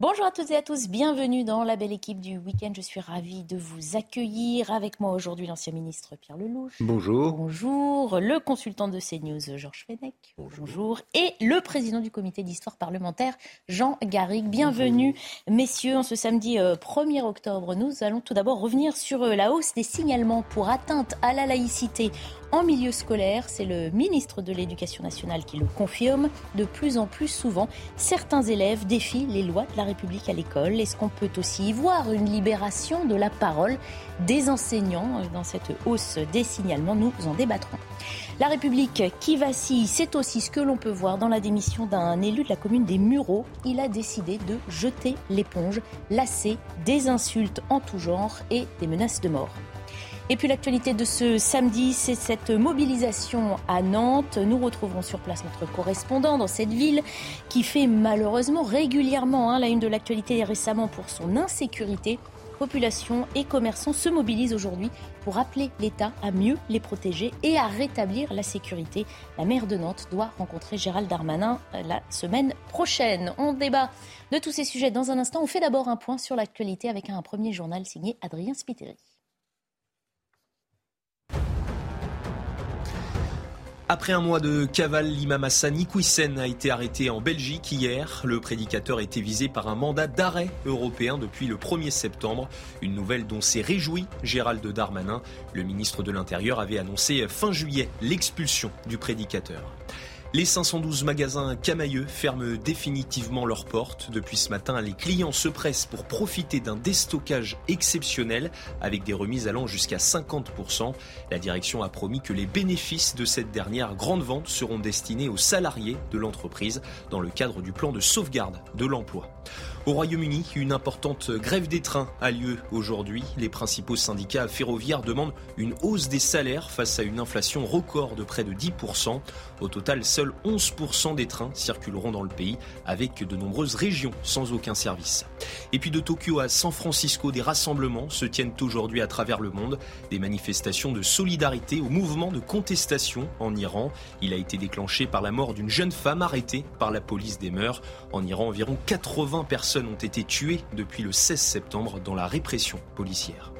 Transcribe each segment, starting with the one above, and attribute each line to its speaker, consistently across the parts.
Speaker 1: Bonjour à toutes et à tous, bienvenue dans la belle équipe du week-end. Je suis ravie de vous accueillir. Avec moi aujourd'hui l'ancien ministre Pierre Lelouch.
Speaker 2: Bonjour.
Speaker 1: Bonjour. Le consultant de CNews Georges Fenech. Bonjour. Et le président du comité d'histoire parlementaire Jean Garrigue. Bienvenue messieurs. En ce samedi euh, 1er octobre, nous allons tout d'abord revenir sur euh, la hausse des signalements pour atteinte à la laïcité en milieu scolaire. C'est le ministre de l'Éducation nationale qui le confirme. De plus en plus souvent, certains élèves défient les lois de la République à l'école. Est-ce qu'on peut aussi y voir une libération de la parole des enseignants dans cette hausse des signalements? Nous en débattrons. La République qui vacille, c'est aussi ce que l'on peut voir dans la démission d'un élu de la commune des Mureaux. Il a décidé de jeter l'éponge, lassé des insultes en tout genre et des menaces de mort. Et puis l'actualité de ce samedi, c'est cette mobilisation à Nantes. Nous retrouverons sur place notre correspondant dans cette ville qui fait malheureusement régulièrement hein, la une de l'actualité récemment pour son insécurité. Population et commerçants se mobilisent aujourd'hui pour appeler l'État à mieux les protéger et à rétablir la sécurité. La maire de Nantes doit rencontrer Gérald Darmanin euh, la semaine prochaine. On débat de tous ces sujets dans un instant. On fait d'abord un point sur l'actualité avec un premier journal signé Adrien Spiteri.
Speaker 3: Après un mois de cavale, l'imam Hassan a été arrêté en Belgique hier. Le prédicateur été visé par un mandat d'arrêt européen depuis le 1er septembre. Une nouvelle dont s'est réjoui Gérald Darmanin. Le ministre de l'Intérieur avait annoncé fin juillet l'expulsion du prédicateur. Les 512 magasins Camailleux ferment définitivement leurs portes. Depuis ce matin, les clients se pressent pour profiter d'un déstockage exceptionnel avec des remises allant jusqu'à 50%. La direction a promis que les bénéfices de cette dernière grande vente seront destinés aux salariés de l'entreprise dans le cadre du plan de sauvegarde de l'emploi. Au Royaume-Uni, une importante grève des trains a lieu aujourd'hui. Les principaux syndicats ferroviaires demandent une hausse des salaires face à une inflation record de près de 10%. Au total, seuls 11% des trains circuleront dans le pays, avec de nombreuses régions sans aucun service. Et puis de Tokyo à San Francisco, des rassemblements se tiennent aujourd'hui à travers le monde. Des manifestations de solidarité au mouvement de contestation en Iran. Il a été déclenché par la mort d'une jeune femme arrêtée par la police des mœurs. En Iran, environ 80 personnes ont été depuis le 16 septembre dans la répression policière.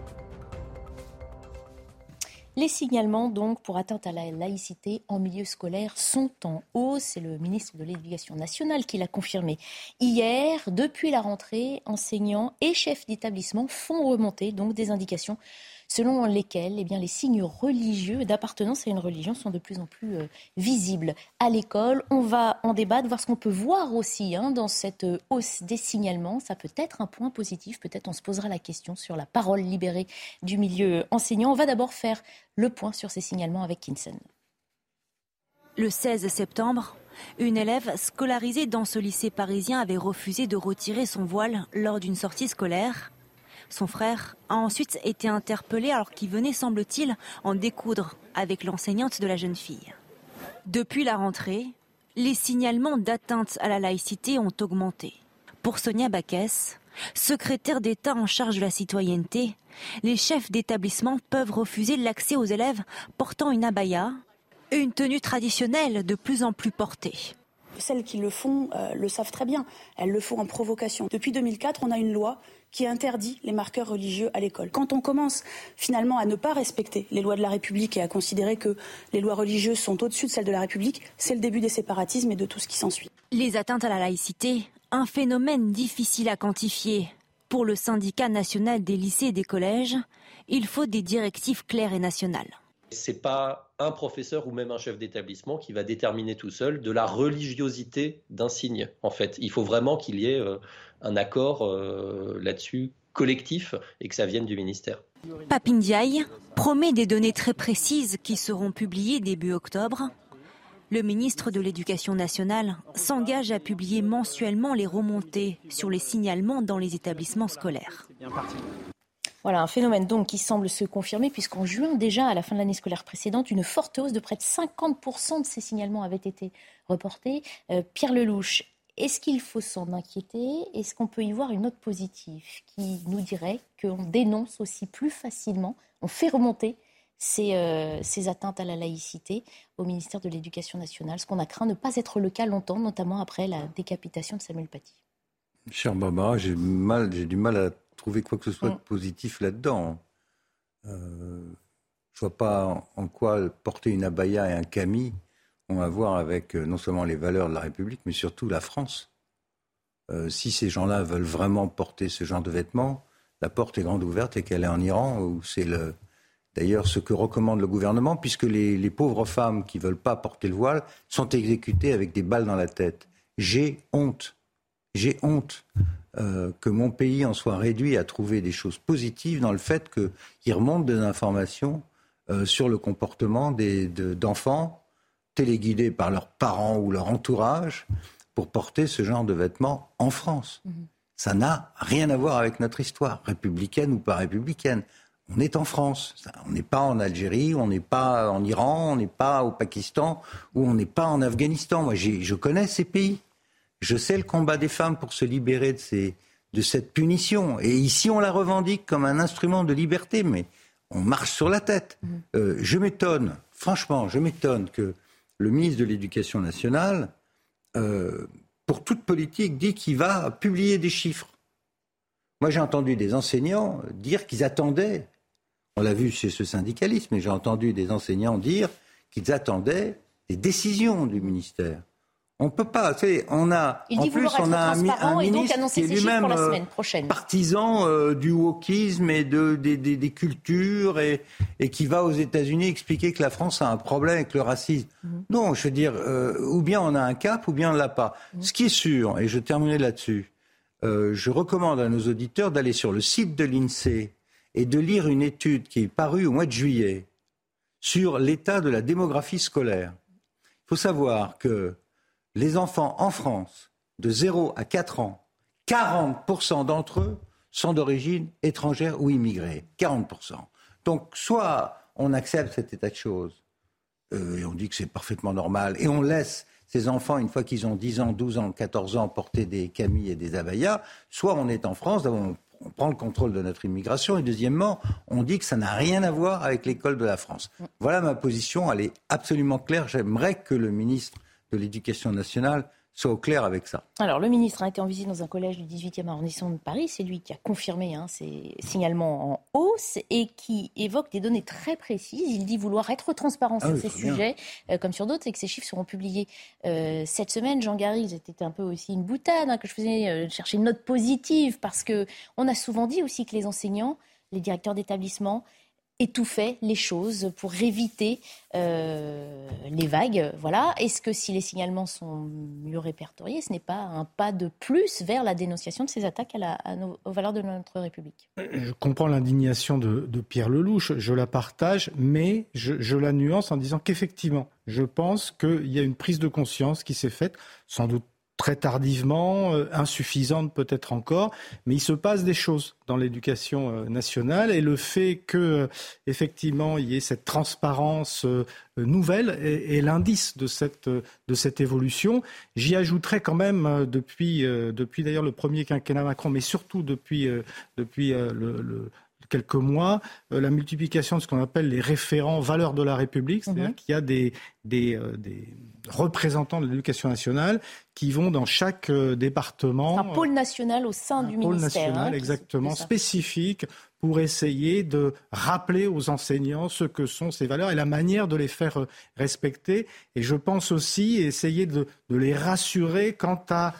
Speaker 1: Les signalements donc pour atteinte à la laïcité en milieu scolaire sont en hausse. C'est le ministre de l'Éducation nationale qui l'a confirmé hier. Depuis la rentrée, enseignants et chefs d'établissement font remonter des indications selon lesquelles eh bien, les signes religieux d'appartenance à une religion sont de plus en plus euh, visibles à l'école. On va en débattre, voir ce qu'on peut voir aussi hein, dans cette euh, hausse des signalements. Ça peut être un point positif. Peut-être on se posera la question sur la parole libérée du milieu enseignant. On va d'abord faire le point sur ces signalements avec Kinson.
Speaker 4: Le 16 septembre, une élève scolarisée dans ce lycée parisien avait refusé de retirer son voile lors d'une sortie scolaire. Son frère a ensuite été interpellé alors qu'il venait, semble-t-il, en découdre avec l'enseignante de la jeune fille. Depuis la rentrée, les signalements d'atteinte à la laïcité ont augmenté. Pour Sonia Baquès, secrétaire d'État en charge de la citoyenneté, les chefs d'établissement peuvent refuser l'accès aux élèves portant une abaya, une tenue traditionnelle de plus en plus portée.
Speaker 5: Celles qui le font euh, le savent très bien. Elles le font en provocation. Depuis 2004, on a une loi qui interdit les marqueurs religieux à l'école. Quand on commence finalement à ne pas respecter les lois de la République et à considérer que les lois religieuses sont au-dessus de celles de la République, c'est le début des séparatismes et de tout ce qui s'ensuit.
Speaker 4: Les atteintes à la laïcité, un phénomène difficile à quantifier. Pour le syndicat national des lycées et des collèges, il faut des directives claires et nationales.
Speaker 6: C'est pas un professeur ou même un chef d'établissement qui va déterminer tout seul de la religiosité d'un signe. En fait, il faut vraiment qu'il y ait euh, un accord euh, là-dessus collectif et que ça vienne du ministère.
Speaker 4: Papindiaï promet des données très précises qui seront publiées début octobre. Le ministre de l'Éducation nationale s'engage à publier mensuellement les remontées sur les signalements dans les établissements scolaires.
Speaker 1: Voilà, un phénomène donc qui semble se confirmer, puisqu'en juin, déjà, à la fin de l'année scolaire précédente, une forte hausse de près de 50% de ces signalements avait été reportés. Euh, Pierre Lelouch, est-ce qu'il faut s'en inquiéter? Est-ce qu'on peut y voir une note positive qui nous dirait qu'on dénonce aussi plus facilement, on fait remonter ces, euh, ces, atteintes à la laïcité au ministère de l'Éducation nationale, ce qu'on a craint ne pas être le cas longtemps, notamment après la décapitation de Samuel Paty?
Speaker 2: Cher Barbara, j'ai du mal à trouver quoi que ce soit de mm. positif là-dedans. Euh, je ne vois pas en quoi porter une abaya et un camis ont à voir avec euh, non seulement les valeurs de la République, mais surtout la France. Euh, si ces gens-là veulent vraiment porter ce genre de vêtements, la porte est grande ouverte et qu'elle est en Iran, où c'est le, d'ailleurs ce que recommande le gouvernement, puisque les, pauvres femmes qui ne veulent pas porter le voile sont exécutées avec des balles dans la tête. J'ai honte. J'ai honte. Euh, que mon pays en soit réduit à trouver des choses positives dans le fait qu'il remonte des informations sur le comportement d'enfants téléguidés par leurs parents ou leur entourage pour porter ce genre de vêtements en France. Mhm. Ça n'a rien à voir avec notre histoire, républicaine ou pas républicaine. On est en France, on n'est pas en Algérie, on n'est pas en Iran, on n'est pas au Pakistan ou on n'est pas en Afghanistan. Moi, je connais ces pays. Je sais le combat des femmes pour se libérer de, ces, de cette punition. Et ici, on la revendique comme un instrument de liberté, mais on marche sur la tête. Mmh. Euh, je m'étonne, franchement, je m'étonne que le ministre de l'Éducation nationale, euh, pour toute politique, dit qu'il va publier des chiffres. Moi, j'ai entendu des enseignants dire qu'ils attendaient, on l'a vu chez ce syndicalisme, mais j'ai entendu des enseignants dire qu'ils attendaient des décisions du ministère. On peut pas. On a en plus on a un, ministre qui est lui-même euh, partisan euh, du wokisme et de, des, cultures et, et, qui va aux États-Unis expliquer que la France a un problème avec le racisme. Mhm. Non, je veux dire, euh, ou bien on a un cap, ou bien on l'a pas. Mhm. Ce qui est sûr, et je terminerai là-dessus, je recommande à nos auditeurs d'aller sur le site de l'INSEE et de lire une étude qui est parue au mois de juillet sur l'état de la démographie scolaire. Il faut savoir que les enfants en France de 0 à 4 ans, 40% d'entre eux sont d'origine étrangère ou immigrée. 40%. Donc soit on accepte cet état de choses euh, et on dit que c'est parfaitement normal et on laisse ces enfants, une fois qu'ils ont 10 ans, 12 ans, 14 ans, porter des camis et des abayas, soit on est en France, on, on prend le contrôle de notre immigration, et deuxièmement, on dit que ça n'a rien à voir avec l'école de la France. Voilà ma position, elle est absolument claire. J'aimerais que le ministre de l'Éducation nationale soit au clair avec ça.
Speaker 1: Alors, le ministre a été en visite dans un collège du 18e arrondissement de Paris. C'est lui qui a confirmé hein, ces signalements en hausse et qui évoque des données très précises. Il dit vouloir être transparent ah sur ces sujets, euh, comme sur d'autres, et que ces chiffres seront publiés euh, cette semaine. Jean Garry, c'était un peu aussi une boutade hein, que je faisais euh, chercher une note positive parce que on a souvent dit aussi que les enseignants, les directeurs d'établissement, étouffer les choses pour éviter euh, les vagues. Voilà. Est-ce que si les signalements sont mieux répertoriés, ce n'est pas un pas de plus vers la dénonciation de ces attaques à, la, aux valeurs de notre République?
Speaker 7: Je comprends l'indignation de, Pierre Lelouch, je la partage, mais je, je la nuance en disant qu'effectivement, je pense qu'il y a une prise de conscience qui s'est faite, sans doute très tardivement, euh, insuffisante peut-être encore, mais il se passe des choses dans l'éducation euh, nationale et le fait que euh, effectivement il y ait cette transparence nouvelle est, l'indice de cette de cette évolution. J'y ajouterais quand même depuis depuis d'ailleurs le premier quinquennat Macron, mais surtout depuis depuis le quelques mois, euh, la multiplication de ce qu'on appelle les référents valeurs de la République, c'est-à-dire mhm. qu'il y a des, des, euh, des représentants de l'éducation nationale qui vont dans chaque euh, département.
Speaker 1: Un pôle national au sein du
Speaker 7: pôle
Speaker 1: ministère.
Speaker 7: Pôle national, exactement, spécifique pour essayer de rappeler aux enseignants ce que sont ces valeurs et la manière de les faire respecter. Et je pense aussi essayer de, de les rassurer quant à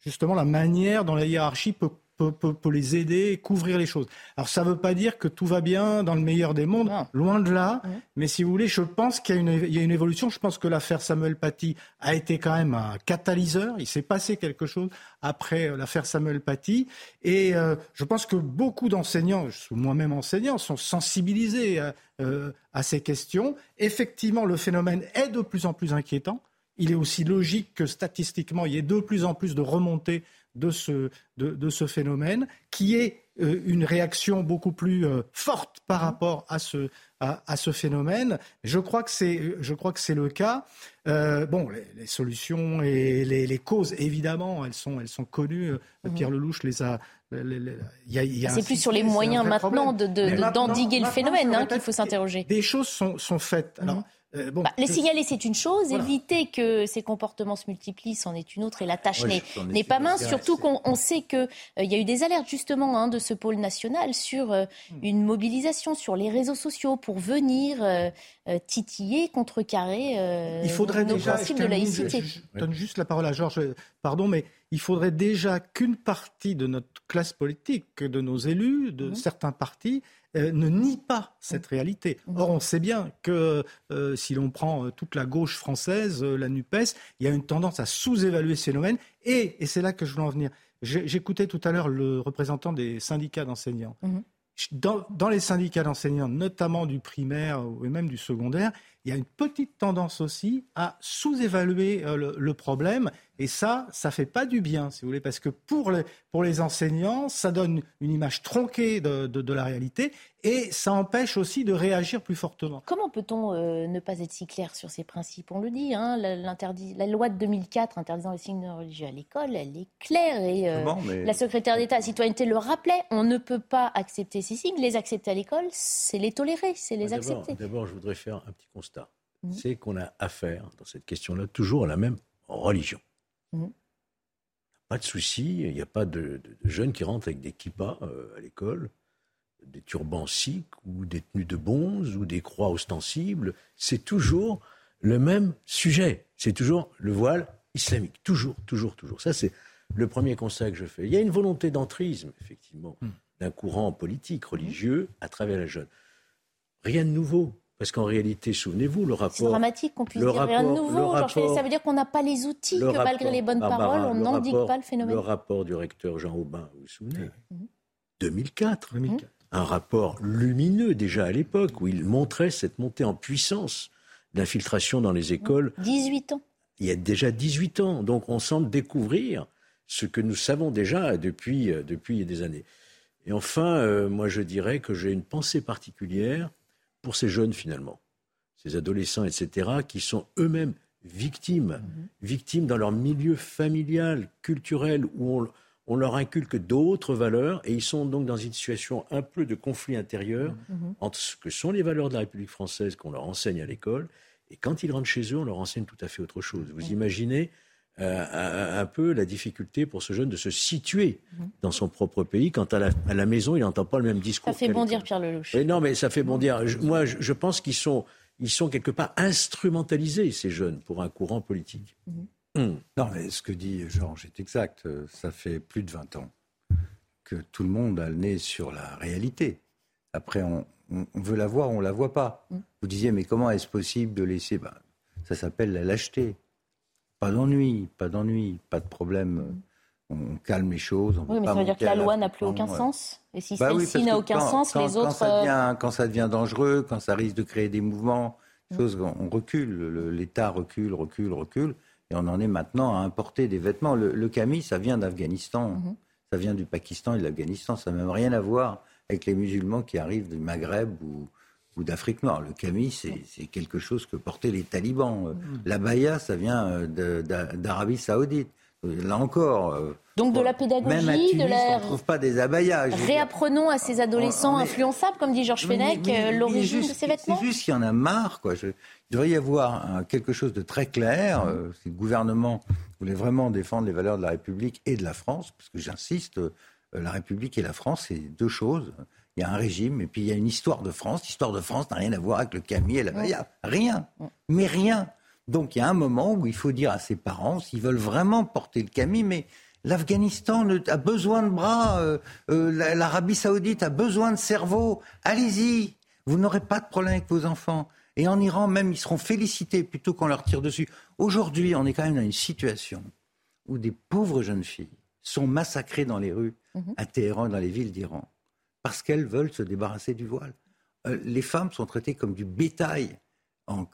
Speaker 7: justement la manière dont la hiérarchie peut peut, peut, les aider, couvrir les choses. Alors ça ne veut pas dire que tout va bien dans le meilleur des mondes, loin de là. Mais si vous voulez, je pense qu'il y, y, a une évolution. Je pense que l'affaire Samuel Paty a été quand même un catalyseur. Il s'est passé quelque chose après euh, l'affaire Samuel Paty. Et euh, je pense que beaucoup d'enseignants, moi-même enseignant, sont sensibilisés à, euh, à ces questions. Effectivement, le phénomène est de plus en plus inquiétant. Il est aussi logique que statistiquement, il y ait de plus en plus de remontées de ce, de, ce phénomène, qui est euh, une réaction beaucoup plus euh, forte par rapport à ce, à, ce phénomène. Je crois que c'est, je crois que c'est le cas. Euh, bon, les, solutions et les, causes, évidemment, elles sont, elles sont connues. Mhm. Pierre Lelouch les a.
Speaker 1: c'est plus sur les moyens maintenant de, d'endiguer le phénomène hein, qu'il faut s'interroger.
Speaker 7: Des choses sont, sont faites. Alors, mhm.
Speaker 1: Euh, bah, les signaler, c'est une chose. Éviter que ces comportements se multiplient, c'en est une autre. Et la tâche n'est pas mince. Surtout qu'on sait qu'il euh, il y a eu des alertes justement hein, de ce pôle national sur euh, hmm. une mobilisation sur les réseaux sociaux pour venir titiller, contrecarrer il faudrait nos déjà, principes de laïcité.
Speaker 7: Je, donne juste la parole à Georges. Pardon, mais il faudrait déjà qu'une partie de notre classe politique, de nos élus, de hmm. certains partis, euh, ne nie pas cette réalité. Or, on sait bien que euh, si l'on prend euh, toute la gauche française, la NUPES, il y a une tendance à sous-évaluer ces phénomènes. Et, et c'est là que je voulais en venir. J'écoutais tout à l'heure le représentant des syndicats d'enseignants. Mhm. Dans, dans, les syndicats d'enseignants, notamment du primaire ou même du secondaire, il y a une petite tendance aussi à sous-évaluer le, problème et ça, ça fait pas du bien, si vous voulez, parce que pour les, pour les enseignants, ça donne une image tronquée de, de, la réalité et ça empêche aussi de réagir plus fortement.
Speaker 1: Comment peut-on euh, ne pas être si clair sur ces principes? On le dit, hein, la loi de 2004 interdisant les signes religieux à l'école, elle est claire et euh, la secrétaire d'État à la citoyenneté le rappelait. On ne peut pas accepter ces signes. Les accepter à l'école, c'est les tolérer, c'est les accepter.
Speaker 8: D'abord, je voudrais faire un petit constat. Mmh. C'est qu'on a affaire, dans cette question-là, toujours à la même religion. Mmh. Pas de souci, il n'y a pas de, jeunes qui rentrent avec des kippas euh, à l'école, des turbans sikhs ou des tenues de bonze ou des croix ostensibles. C'est toujours le même sujet. C'est toujours le voile islamique. Toujours, toujours, toujours. Ça, c'est le premier constat que je fais. Il y a une volonté d'entrisme, effectivement, mmh. d'un courant politique, religieux, à travers la jeune. Rien de nouveau. Parce qu'en réalité, souvenez-vous, le rapport. C'est
Speaker 1: dramatique qu'on puisse dire rien de nouveau. ça veut dire qu'on n'a pas les outils, que malgré les bonnes paroles, on n'endigue pas le phénomène.
Speaker 8: Le rapport du recteur Jean Aubin, vous vous souvenez 2004. Mhm. Un rapport lumineux déjà à l'époque, où il montrait cette montée en puissance d'infiltration dans les écoles.
Speaker 1: 18 ans.
Speaker 8: Il y a déjà 18 ans. Donc on semble découvrir ce que nous savons déjà depuis, euh, depuis des années. Et enfin, euh, moi je dirais que j'ai une pensée particulière pour ces jeunes finalement, ces adolescents, etc., qui sont eux-mêmes victimes, mhm. victimes dans leur milieu familial, culturel, où on, leur inculque d'autres valeurs, et ils sont donc dans une situation un peu de conflit intérieur mhm. Mhm. entre ce que sont les valeurs de la République française qu'on leur enseigne à l'école, et quand ils rentrent chez eux, on leur enseigne tout à fait autre chose. Vous imaginez euh, un, peu la difficulté pour ce jeune de se situer mhm. dans son propre pays quand à la, maison il n'entend pas le même discours.
Speaker 1: Ça fait bondir Pierre Lelouch.
Speaker 8: non, mais ça fait bondir. moi, je, pense qu'ils sont, ils sont quelque part instrumentalisés ces jeunes pour un courant politique.
Speaker 2: Mhm. Hmm. Non, mais ce que dit Georges est exact. Ça fait plus de 20 ans que tout le monde a le nez sur la réalité. Après, on, veut la voir, on la voit pas. Mhm. Vous disiez, mais comment est-ce possible de laisser ben, Ça s'appelle la lâcheté. Pas d'ennui, pas d'ennui, pas de problème. On calme les choses.
Speaker 1: oui, mais ça veut dire que la loi n'a plus aucun sens. Et si bah celle-ci n'a aucun sens, les autres.
Speaker 2: Quand ça, devient, quand ça, devient, dangereux, quand ça risque de créer des mouvements, mm. on recule. L'État recule, recule, recule. Et on en est maintenant à importer des vêtements. Le, le camis, ça vient d'Afghanistan. Mm-hmm. Ça vient du Pakistan et de l'Afghanistan. Ça n'a même rien à voir avec les musulmans qui arrivent du Maghreb ou, ou d'Afrique noire. Le camis, c'est quelque chose que portaient les talibans. Mm. La baya, ça vient euh, d'Arabie saoudite. Euh, là encore. Euh,
Speaker 1: Donc de la pédagogie, de la.
Speaker 2: On trouve pas des abayas.
Speaker 1: Réapprenons à ces adolescents influençables, comme dit Georges Fenech, l'origine de ces vêtements.
Speaker 2: C'est juste qu'il y en a marre, quoi. il devrait y avoir quelque chose de très clair. Mm. si le gouvernement voulait vraiment défendre les valeurs de la République et de la France, parce que j'insiste, la République et la France, c'est deux choses il y a un régime et puis il y a une histoire de France. L'histoire de France n'a rien à voir avec le Camille et la Baïa. Rien. Mais rien. Donc il y a un moment où il faut dire à ses parents, s'ils veulent vraiment porter le Camille, mais L'Afghanistan a besoin de bras, euh, euh, l'Arabie saoudite a besoin de cerveau. Allez-y, vous n'aurez pas de problème avec vos enfants. Et en Iran, même, ils seront félicités plutôt qu'on leur tire dessus. Aujourd'hui, on est quand même dans une situation où des pauvres jeunes filles sont massacrées dans les rues mhm. à Téhéran, dans les villes d'Iran, parce qu'elles veulent se débarrasser du voile. Euh, les femmes sont traitées comme du bétail. Euh,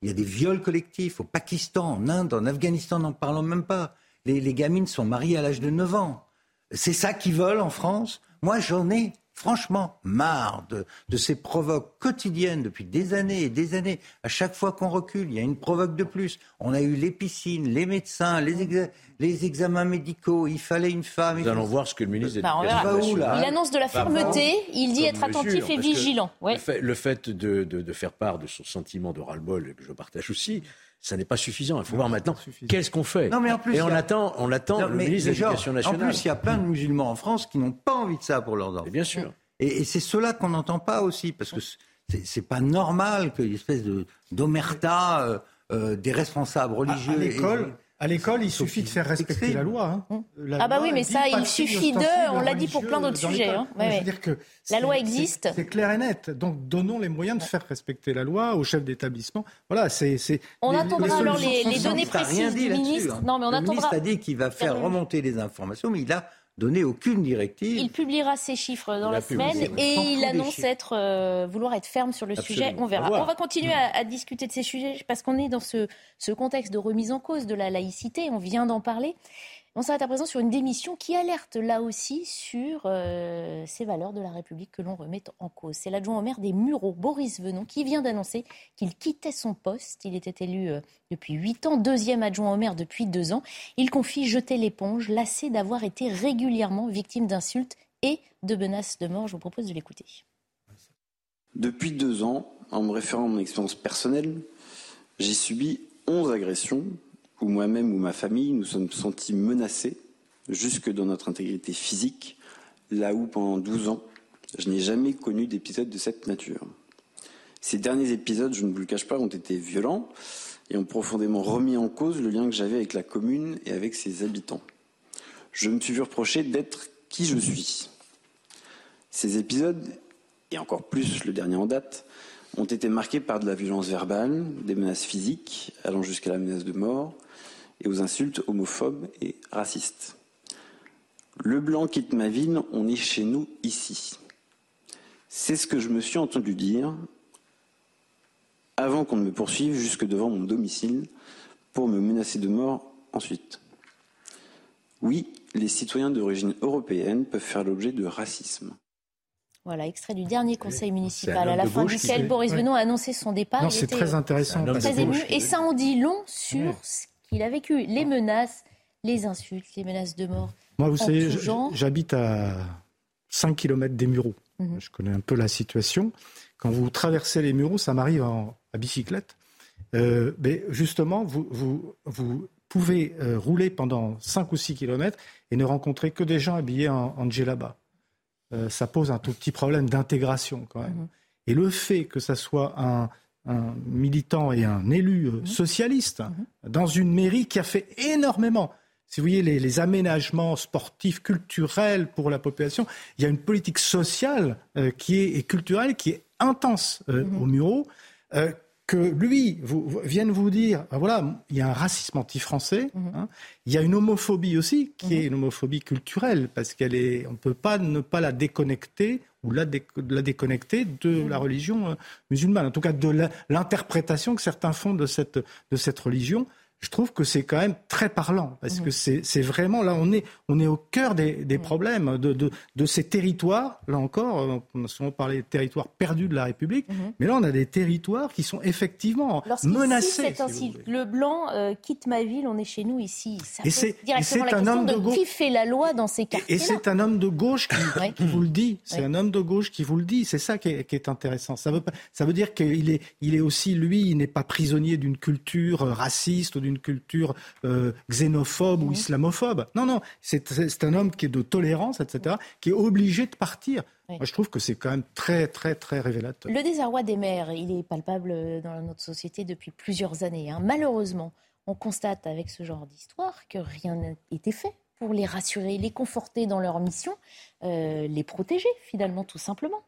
Speaker 2: il y a des viols collectifs au Pakistan, en Inde, en Afghanistan, n'en parlons même pas. Les, gamines sont mariées à l'âge de 9 ans. C'est ça qu'ils veulent en France? Moi, j'en ai franchement marre de, ces provoques quotidiennes depuis des années et des années. À chaque fois qu'on recule, il y a une provoque de plus. On a eu les piscines, les médecins, les, les examens médicaux. Il fallait une femme.
Speaker 8: Nous allons voir ce que le ministre
Speaker 1: bah, Il annonce de la fermeté. il dit être attentif et vigilant.
Speaker 8: Le fait, de, faire part de son sentiment de ras-le-bol, que je partage aussi, ça n'est pas suffisant. Il faut voir maintenant qu'est-ce qu'on fait.
Speaker 2: Non, mais en plus,
Speaker 8: et on attend, on attend le ministre de l'Éducation nationale.
Speaker 2: En plus, il y a plein de musulmans en France qui n'ont pas envie de ça pour leurs enfants.
Speaker 8: bien sûr.
Speaker 2: Et, c'est cela qu'on n'entend pas aussi, parce que c'est pas normal qu'il y ait une espèce d'omerta euh, euh, des responsables religieux. À,
Speaker 7: l'école. À l'école, il suffit de faire respecter la loi.
Speaker 1: Hein. ah bah oui, mais ça, il suffit de. On l'a dit pour plein d'autres sujets. Hein. dire que la loi existe.
Speaker 7: C'est clair et net. Donc donnons les moyens de faire respecter la loi aux chefs d'établissement. Voilà, c'est.
Speaker 1: On attendra alors les, données précises du ministre.
Speaker 2: Hein. Non, mais on le attendra. ministre a dit qu'il va faire remonter les informations, mais il a donné aucune directive.
Speaker 1: Il publiera ses chiffres dans la semaine et il annonce être, euh, vouloir être ferme sur le sujet. On verra. On va continuer à, discuter de ces sujets parce qu'on est dans ce, ce contexte de remise en cause de la laïcité. On vient d'en parler. On s'arrête à présent sur une démission qui alerte là aussi sur euh, ces valeurs de la République que l'on remet en cause. C'est l'adjoint au maire des Mureaux, Boris Venon, qui vient d'annoncer qu'il quittait son poste. Il était élu euh, depuis huit ans, deuxième adjoint au maire depuis deux ans. Il confie jeter l'éponge, lassé d'avoir été régulièrement victime d'insultes et de menaces de mort. Je vous propose de l'écouter.
Speaker 9: Depuis deux ans, en me référant à mon expérience personnelle, j'ai subi onze agressions où moi-même ou ma famille nous sommes sentis menacés jusque dans notre intégrité physique, là où pendant 12 ans, je n'ai jamais connu d'épisode de cette nature. Ces derniers épisodes, je ne vous le cache pas, ont été violents et ont profondément remis en cause le lien que j'avais avec la commune et avec ses habitants. Je me suis vu reprocher d'être qui je suis. Ces épisodes, et encore plus le dernier en date, ont été marqués par de la violence verbale, des menaces physiques allant jusqu'à la menace de mort, et aux insultes homophobes et racistes. Le blanc quitte ma ville, on est chez nous ici. C'est ce que je me suis entendu dire avant qu'on ne me poursuive jusque devant mon domicile pour me menacer de mort ensuite. Oui, les citoyens d'origine européenne peuvent faire l'objet de racisme.
Speaker 1: Voilà, extrait du dernier conseil municipal à la fin duquel Boris Venon a annoncé son départ.
Speaker 7: C'est très intéressant.
Speaker 1: Très ému. Et ça en dit long sur ce il a vécu les menaces, les insultes, les menaces de mort.
Speaker 7: Moi, vous savez, j'habite à 5 km des Mureaux. Mhm. Je connais un peu la situation. Quand vous traversez les Mureaux, ça m'arrive à bicyclette. Euh, mais justement, vous, vous, vous pouvez euh, rouler pendant 5 ou 6 km et ne rencontrer que des gens habillés en, en djellaba. Euh, ça pose un tout petit problème d'intégration quand même. Mhm. Et le fait que ça soit un, un militant et un élu euh, mhm. socialiste mhm. dans une mairie qui a fait énormément. Si vous voyez les, aménagements sportifs, culturels pour la population, il y a une politique sociale euh, qui est, et culturelle qui est intense euh, mhm. au Muro que lui vous, vienne vous dire, ben voilà, il y a un racisme anti-français, mhm. hein. il y a une homophobie aussi, qui est mhm. une homophobie culturelle, parce qu'elle est, on ne peut pas ne pas la déconnecter ou la, la déconnecter de mhm. la religion euh, musulmane, en tout cas de l'interprétation que certains font de cette, de cette religion je trouve que c'est quand même très parlant parce que c'est vraiment là on est on est au cœur des, des problèmes de, de, de, ces territoires là encore euh, on a souvent parlé des territoires perdus de la République mhm. mais là on a des territoires qui sont effectivement menacés.
Speaker 1: C'est ainsi le blanc euh, quitte ma ville on est chez nous ici. Ça et c'est un homme de, gauche. qui fait la loi dans ces quartiers
Speaker 7: et, c'est un homme de gauche qui, qui vous le dit. C'est un homme de gauche qui vous le dit. C'est ça qui est, qui est, intéressant. Ça veut pas, ça veut dire qu'il est il est aussi lui il n'est pas prisonnier d'une culture raciste ou d'une culture euh, xénophobe ou islamophobe. Non, non, c'est un homme qui est de tolérance, etc., qui est obligé de partir. Moi, je trouve que c'est quand même très, très, très révélateur.
Speaker 1: Le désarroi des mères, il est palpable dans notre société depuis plusieurs années. Hein. Malheureusement, on constate avec ce genre d'histoire que rien n'a été fait pour les rassurer, les conforter dans leur mission, euh, les protéger finalement tout simplement.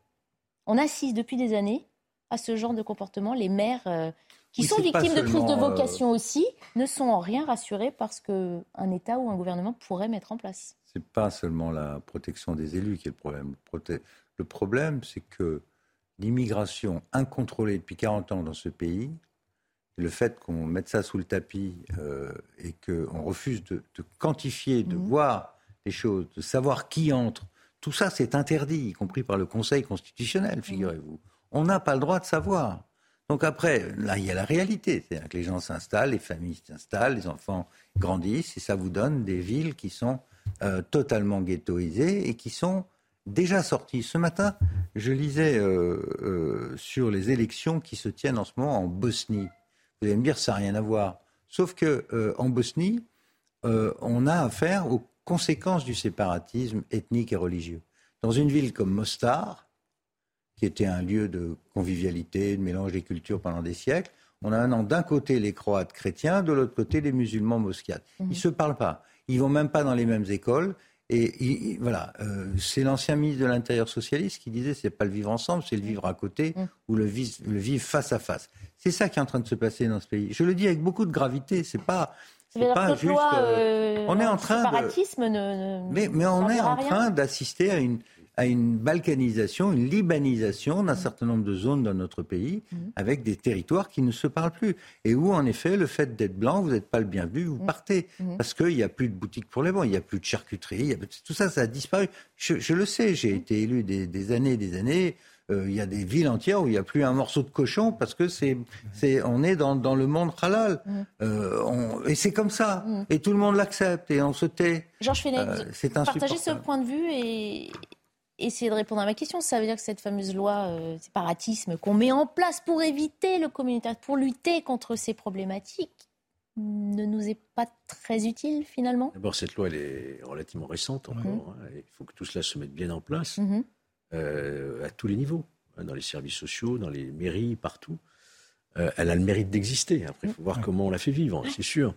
Speaker 1: On assiste depuis des années à ce genre de comportement. Les maires euh, qui sont victimes de crise de vocation aussi ne sont en rien rassurés parce qu'un État ou un gouvernement pourrait mettre en place.
Speaker 2: Ce n'est pas seulement la protection des élus qui est le problème. Le problème, c'est que l'immigration incontrôlée depuis 40 ans dans ce pays, le fait qu'on mette ça sous le tapis euh, et qu'on refuse de, quantifier, de mmh. voir les choses, de savoir qui entre, tout ça c'est interdit, y compris par le Conseil constitutionnel, mmh. figurez-vous. On n'a pas le droit de savoir. Donc après, là, il y a la réalité. C'est-à-dire que les gens s'installent, les familles s'installent, les enfants grandissent, et ça vous donne des villes qui sont euh, totalement ghettoisées et qui sont déjà sorties. Ce matin, je lisais euh, euh, sur les élections qui se tiennent en ce moment en Bosnie. Vous allez me dire, ça n'a rien à voir. Sauf que en Bosnie, on a affaire aux conséquences du séparatisme ethnique et religieux. Dans une ville comme Mostar, qui était un lieu de convivialité, de mélange des cultures pendant des siècles. On a un d'un côté les Croates chrétiens, de l'autre côté les musulmans mosquiates. Ils ne mhm. se parlent pas. Ils vont même pas dans les mêmes écoles. Et voilà, euh, c'est l'ancien ministre de l'Intérieur socialiste qui disait c'est pas le vivre ensemble, c'est le vivre à côté mhm. ou le, le, vivre face à face. C'est ça qui est en train de se passer dans ce pays. Je le dis avec beaucoup de gravité. C'est pas c'est pas juste.
Speaker 1: Loi, euh, on est en train
Speaker 2: de. Ne, mais, mais on est en train d'assister à une à une balkanisation, une libanisation d'un certain nombre de zones dans notre pays, mhm. avec des territoires qui ne se parlent plus. Et où, en effet, le fait d'être blanc, vous n'êtes pas le bienvenu, vous mhm. partez. Parce qu'il n'y a plus de boutiques pour les blancs, il n'y a plus de charcuterie, tout ça, ça a disparu. Je, le sais, j'ai été élu des, années et des années. Euh, il y a des villes entières où il n'y a plus un morceau de cochon parce que c'est, c'est, on est dans, dans le monde halal. Euh, et c'est comme ça. Et tout le monde l'accepte et on se tait.
Speaker 1: Georges Fenech, euh, partagez ce point de vue et, essayer de répondre à ma question. Ça veut dire que cette fameuse loi euh, séparatisme qu'on met en place pour éviter le communautaire, pour lutter contre ces problématiques, ne nous est pas très utile finalement
Speaker 8: D'abord, cette loi, elle est relativement récente encore. Hein, il faut que tout cela se mette bien en place mhm. euh, à tous les niveaux, hein, dans les services sociaux, dans les mairies, partout. Euh, elle a le mérite d'exister. Après, il faut voir comment on la fait vivre, c'est sûr.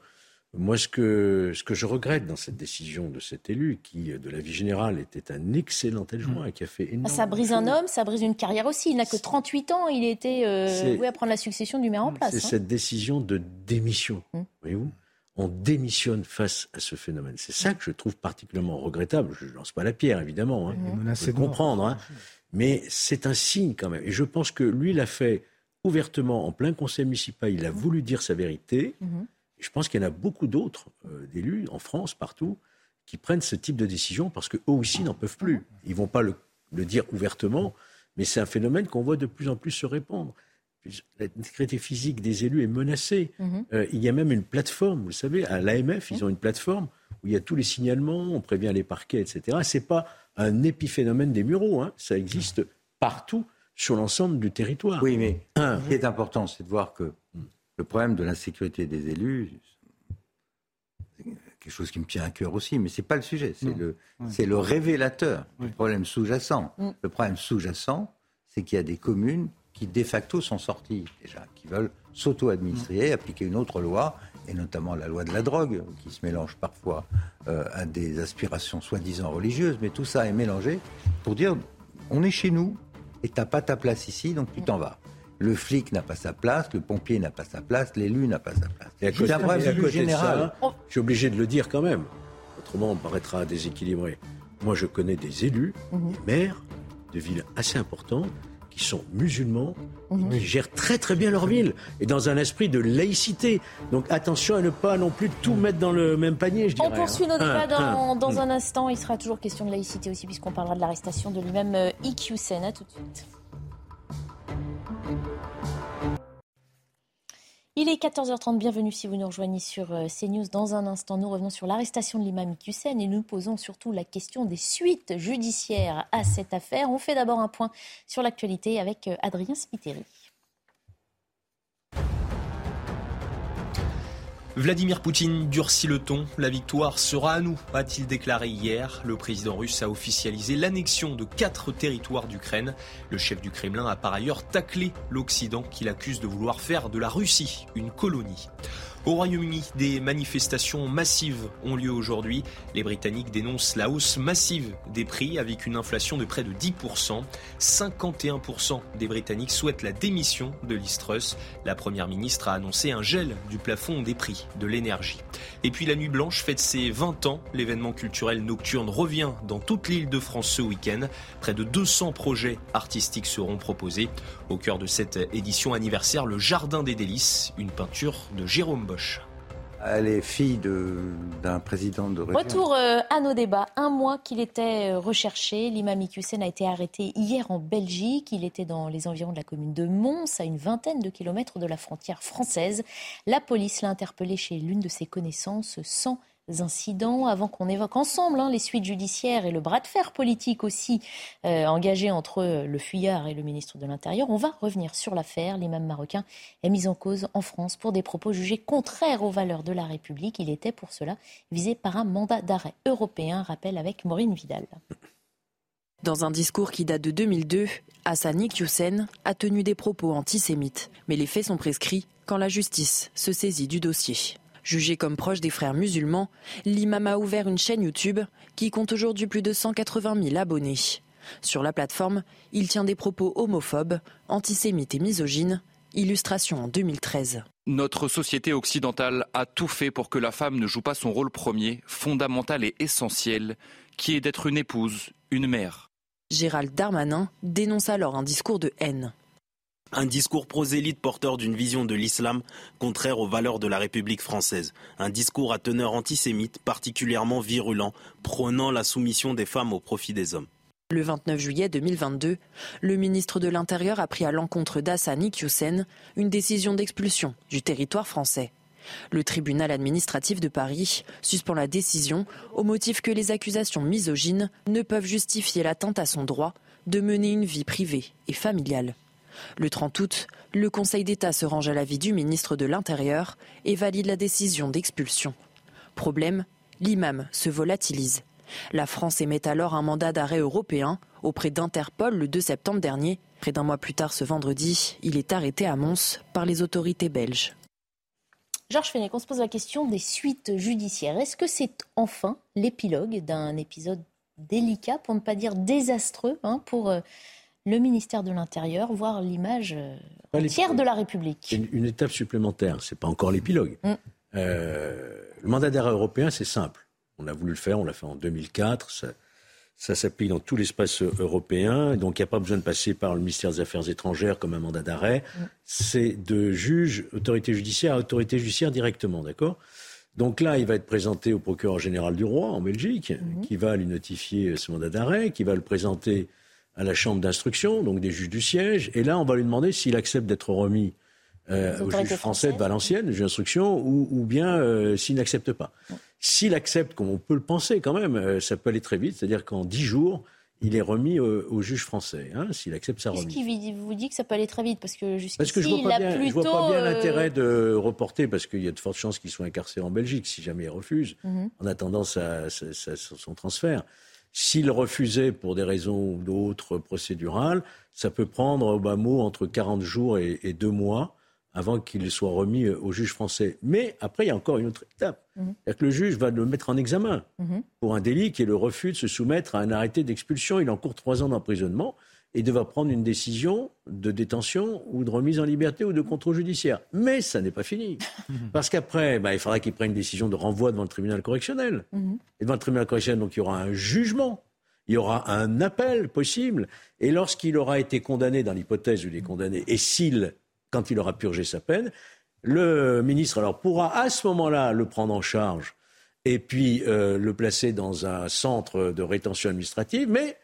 Speaker 8: Moi, ce que, ce que je regrette dans cette décision de cet élu, qui, de la vie générale, était un excellent adjoint et qui a fait énormément.
Speaker 1: Ça brise un homme, ça brise une carrière aussi. Il n'a que 38 ans, il était euh, à prendre la succession du maire en place.
Speaker 8: C'est hein. cette décision de démission, hum. voyez-vous on démissionne face à ce phénomène. C'est ça que je trouve particulièrement regrettable. Je ne lance pas la pierre, évidemment. Hein. Hum. comprendre. Hein. Mais c'est un signe quand même. Et je pense que lui l'a fait ouvertement en plein conseil municipal. Il a voulu dire sa vérité je pense qu'il y en a beaucoup d'autres euh, d'élus en France, partout, qui prennent ce type de décision parce qu'eux aussi n'en peuvent plus. Ils ne vont pas le, dire ouvertement, mais c'est un phénomène qu'on voit de plus en plus se répandre. La sécurité physique des élus est menacée. Mhm. Euh, il y a même une plateforme, vous le savez, à l'AMF, ils ont une plateforme où il y a tous les signalements, on prévient les parquets, etc. Ce n'est pas un épiphénomène des mureaux, hein. ça existe partout sur l'ensemble du territoire.
Speaker 2: Oui, mais ce qui est important, c'est de voir que le problème de l'insécurité des élus, c'est quelque chose qui me tient à cœur aussi, mais ce n'est pas le sujet. C'est le, le, révélateur du problème sous-jacent. Mm. Le problème sous-jacent, c'est qu'il y a des communes qui, de facto, sont sorties déjà, qui veulent s'auto-administrer, mm. appliquer une autre loi, et notamment la loi de la drogue, qui se mélange parfois euh, à des aspirations soi-disant religieuses, mais tout ça est mélangé pour dire on est chez nous et t'as pas ta place ici, donc tu t'en vas. Le flic n'a pas sa place, le pompier n'a pas sa place, l'élu n'a pas sa place.
Speaker 8: C'est un problème général. je suis obligé de le dire quand même. Autrement, on paraîtra déséquilibré. Moi, je connais des élus, mhm. des maires de villes assez importantes qui sont musulmans, mhm. qui gèrent très très bien leur ville et dans un esprit de laïcité. Donc attention à ne pas non plus tout mettre dans le même panier. Je
Speaker 1: On poursuit nos débats dans, dans, un instant. Il sera toujours question de laïcité aussi puisqu'on parlera de l'arrestation de lui-même euh, IQ Sen. À tout de suite. Il est 14h30, bienvenue si vous nous rejoignez sur euh, CNews. Dans un instant, nous revenons sur l'arrestation de l'imam Hussein et nous posons surtout la question des suites judiciaires à cette affaire. On fait d'abord un point sur l'actualité avec euh, Adrien Spiteri.
Speaker 3: Vladimir Poutine durcit le ton. La victoire sera à nous, a-t-il déclaré hier. Le président russe a officialisé l'annexion de quatre territoires d'Ukraine. Le chef du Kremlin a par ailleurs taclé l'Occident qu'il accuse de vouloir faire de la Russie une colonie. Au Royaume-Uni, des manifestations massives ont lieu aujourd'hui. Les Britanniques dénoncent la hausse massive des prix avec une inflation de près de 10%. 51% des Britanniques souhaitent la démission de Liz Truss. La Première ministre a annoncé un gel du plafond des prix de l'énergie. Et puis la Nuit Blanche fête ses 20 ans. L'événement culturel nocturne revient dans toute l'île de France ce week-end. Près de 200 projets artistiques seront proposés. Au cœur de cette édition anniversaire, le Jardin des Délices, une peinture de Jérôme
Speaker 2: Elle est fille d'un président de région.
Speaker 1: Retour euh, à nos débats. Un mois qu'il était euh, recherché, l'imam Iqiyoussen a été arrêté hier en Belgique. Il était dans les environs de la commune de Mons, à une vingtaine de kilomètres de la frontière française. La police l'a interpellé chez l'une de ses connaissances sans incidents avant qu'on évoque ensemble hein, les suites judiciaires et le bras de fer politique aussi euh, engagé entre le fuyard et le ministre de l'Intérieur. On va revenir sur l'affaire. L'imam marocain est mis en cause en France pour des propos jugés contraires aux valeurs de la République. Il était pour cela visé par un mandat d'arrêt européen, rappel avec Maureen Vidal.
Speaker 10: Dans un discours qui date de 2002, Hassani Youssen a tenu des propos antisémites. Mais les faits sont prescrits quand la justice se saisit du dossier. Jugé comme proche des frères musulmans, l'imam a ouvert une chaîne YouTube qui compte aujourd'hui plus de 180 000 abonnés. Sur la plateforme, il tient des propos homophobes, antisémites et misogynes. Illustration en 2013.
Speaker 11: Notre société occidentale a tout fait pour que la femme ne joue pas son rôle premier, fondamental et essentiel, qui est d'être une épouse, une mère.
Speaker 10: Gérald Darmanin dénonce alors un discours de haine.
Speaker 12: Un discours prosélyte porteur d'une vision de l'islam contraire aux valeurs de la République française. Un discours à teneur antisémite particulièrement virulent, prônant la soumission des femmes au profit des hommes.
Speaker 10: Le 29 juillet 2022, le ministre de l'Intérieur a pris à l'encontre d'Hassan Iqiyoussen une décision d'expulsion du territoire français. Le tribunal administratif de Paris suspend la décision au motif que les accusations misogynes ne peuvent justifier l'atteinte à son droit de mener une vie privée et familiale. Le 30 août, le Conseil d'État se range à l'avis du ministre de l'Intérieur et valide la décision d'expulsion. Problème, l'imam se volatilise. La France émet alors un mandat d'arrêt européen auprès d'Interpol le 2 septembre dernier. Près d'un mois plus tard, ce vendredi, il est arrêté à Mons par les autorités belges.
Speaker 1: Georges Fenech, on se pose la question des suites judiciaires. Est-ce que c'est enfin l'épilogue d'un épisode délicat, pour ne pas dire désastreux, hein, pour euh, le ministère de l'Intérieur, voire l'image euh, tiers de la République
Speaker 8: une, une, étape supplémentaire, ce n'est pas encore l'épilogue. Mm. Euh, le mandat d'arrêt européen, c'est simple. On a voulu le faire, on l'a fait en 2004. Ça, ça s'applique dans tout l'espace européen. Donc, il n'y a pas besoin de passer par le ministère des Affaires étrangères comme un mandat d'arrêt. Mm. C'est de juge, autorité judiciaire à autorité judiciaire directement, d'accord? Donc là, il va être présenté au procureur général du roi en Belgique, mm-hmm. qui va lui notifier ce mandat d'arrêt, qui va le présenter à la chambre d'instruction, donc des juges du siège. Et là, on va lui demander s'il accepte d'être remis euh, au juge français de Valenciennes, le juge d'instruction, ou, ou, bien euh, s'il n'accepte pas. S'il accepte, comme on peut le penser quand même, euh, ça peut aller très vite, c'est-à-dire qu'en dix jours, il est remis au, au juge français, hein, s'il accepte sa remise.
Speaker 1: Qu'est-ce qui vous dit que ça peut aller très vite Parce que jusqu'ici,
Speaker 8: vois
Speaker 1: pas
Speaker 8: bien,
Speaker 1: plutôt...
Speaker 8: je vois pas bien l'intérêt de reporter, parce qu'il y a de fortes chances qu'il soit incarcéré en Belgique si jamais il refuse,
Speaker 1: Mhm.
Speaker 8: en attendant sa, sa- sa- son transfert. S'il refusait pour des raisons ou d'autres procédurales, ça peut prendre au bas mot entre 40 jours et, et deux mois avant qu'il soit remis au juge français. Mais après, il y a encore une autre étape.
Speaker 1: Mhm.
Speaker 8: C'est-à-dire que le juge va le mettre en examen
Speaker 1: Mhm.
Speaker 8: pour un délit qui est le refus de se soumettre à un arrêté d'expulsion. Il encourt trois ans d'emprisonnement et devra prendre une décision de détention ou de remise en liberté ou de contrôle judiciaire. Mais ça n'est pas fini. Parce qu'après, bah, il faudra qu'il prenne une décision de renvoi devant le tribunal correctionnel.
Speaker 1: Mhm.
Speaker 8: Et devant le tribunal correctionnel, donc il y aura un jugement, il y aura un appel possible. Et lorsqu'il aura été condamné, dans l'hypothèse où il est condamné, et s'il, quand il aura purgé sa peine, le ministre alors pourra à ce moment-là le prendre en charge et puis euh, le placer dans un centre de rétention administrative, mais,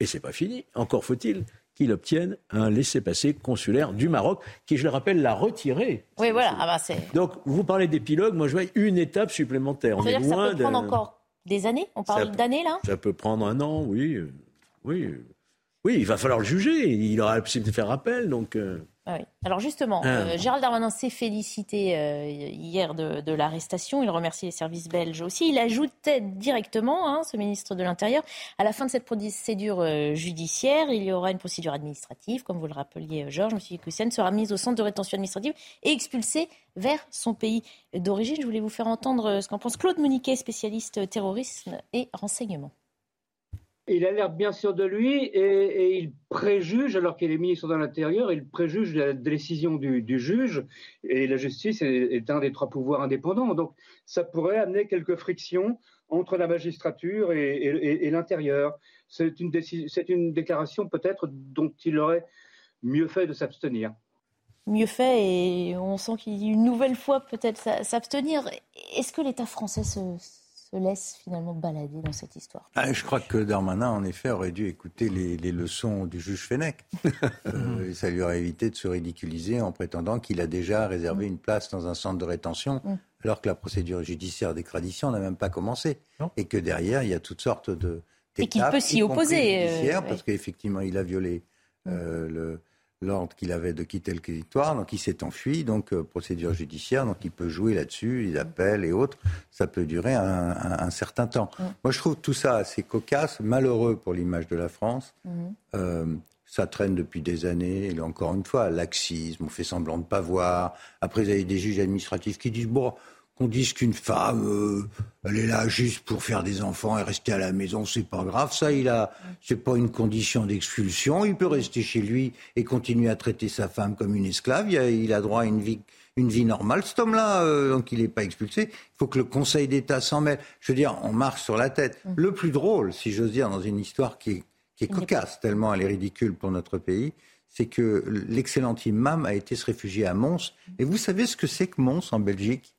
Speaker 8: et c'est pas fini, encore faut-il qu'il obtienne un laissez-passer consulaire du Maroc, qui, je le rappelle, l'a retiré.
Speaker 1: Oui, voilà. Ah bah.
Speaker 8: Donc, vous parlez d'épilogue, moi je vois une étape supplémentaire. On est
Speaker 1: C'est-à-dire que ça
Speaker 8: loin
Speaker 1: peut prendre encore des années? On parle d'années, là?
Speaker 8: Ça peut prendre un an, oui. Oui, oui, il va falloir le juger. Il aura la possibilité de faire appel, donc. euh,
Speaker 1: Ah Alors justement, ah. euh, Gérald Darmanin s'est félicité euh, hier de, l'arrestation. Il remercie les services belges aussi. Il ajoutait directement, hein, ce ministre de l'Intérieur, à la fin de cette procédure euh, judiciaire, il y aura une procédure administrative, comme vous le rappeliez, Georges. M. Kussen sera mis au centre de rétention administrative et expulsé vers son pays d'origine. Je voulais vous faire entendre ce qu'en pense Claude Moniquet, spécialiste terrorisme et renseignement
Speaker 13: il alerte bien sûr de lui et, il préjuge, alors qu'il est ministre de l'Intérieur, il préjuge la décision du, juge et la justice est, un des trois pouvoirs indépendants. Donc ça pourrait amener quelques frictions entre la magistrature et, l'intérieur. C'est une, déclaration peut-être dont il aurait mieux fait de s'abstenir
Speaker 1: mieux fait et on sent qu'il a une nouvelle fois peut-être s'abstenir. Est-ce que l'État français se, se laisse finalement balader dans cette histoire.
Speaker 2: Ah, je crois que Darmanin, en effet, aurait dû écouter les, leçons du juge Fenech. Euh, ça lui aurait évité de se ridiculiser en prétendant qu'il a déjà réservé une place dans un centre de rétention, mm. alors que la procédure judiciaire d'extradition n'a même pas commencé. Et que derrière, il y a toutes sortes de...
Speaker 1: Et qu'il peut s'y opposer.
Speaker 2: Euh, parce qu'effectivement, il a violé euh, le l'ordre qu'il avait de quitter le territoire, donc il s'est enfui, donc euh, procédure judiciaire, donc il peut jouer là-dessus, les appels et autres, ça peut durer un, certain temps. Moi je trouve tout ça assez cocasse, malheureux pour l'image de la France. Euh, ça traîne depuis des années, et encore une fois, laxisme, on fait semblant de ne pas voir. Après, vous avez des juges administratifs qui disent, bon, qu'on dise qu'une femme, euh, elle est là juste pour faire des enfants et rester à la maison, c'est pas grave. Ça, il a, c'est pas une condition d'expulsion. Il peut rester chez lui et continuer à traiter sa femme comme une esclave. Il a, droit à une vie, une vie normale. Cet homme-là, euh, donc il n'est pas expulsé. Il faut que le Conseil d'État s'en mêle. Je veux dire, on marche sur la tête. Mm. Le plus drôle, si j'ose dire, dans une histoire qui est, qui est cocasse, tellement elle est ridicule pour notre pays, c'est que l'excellent imam a été se réfugier à Mons. Et vous savez ce que c'est que Mons en Belgique?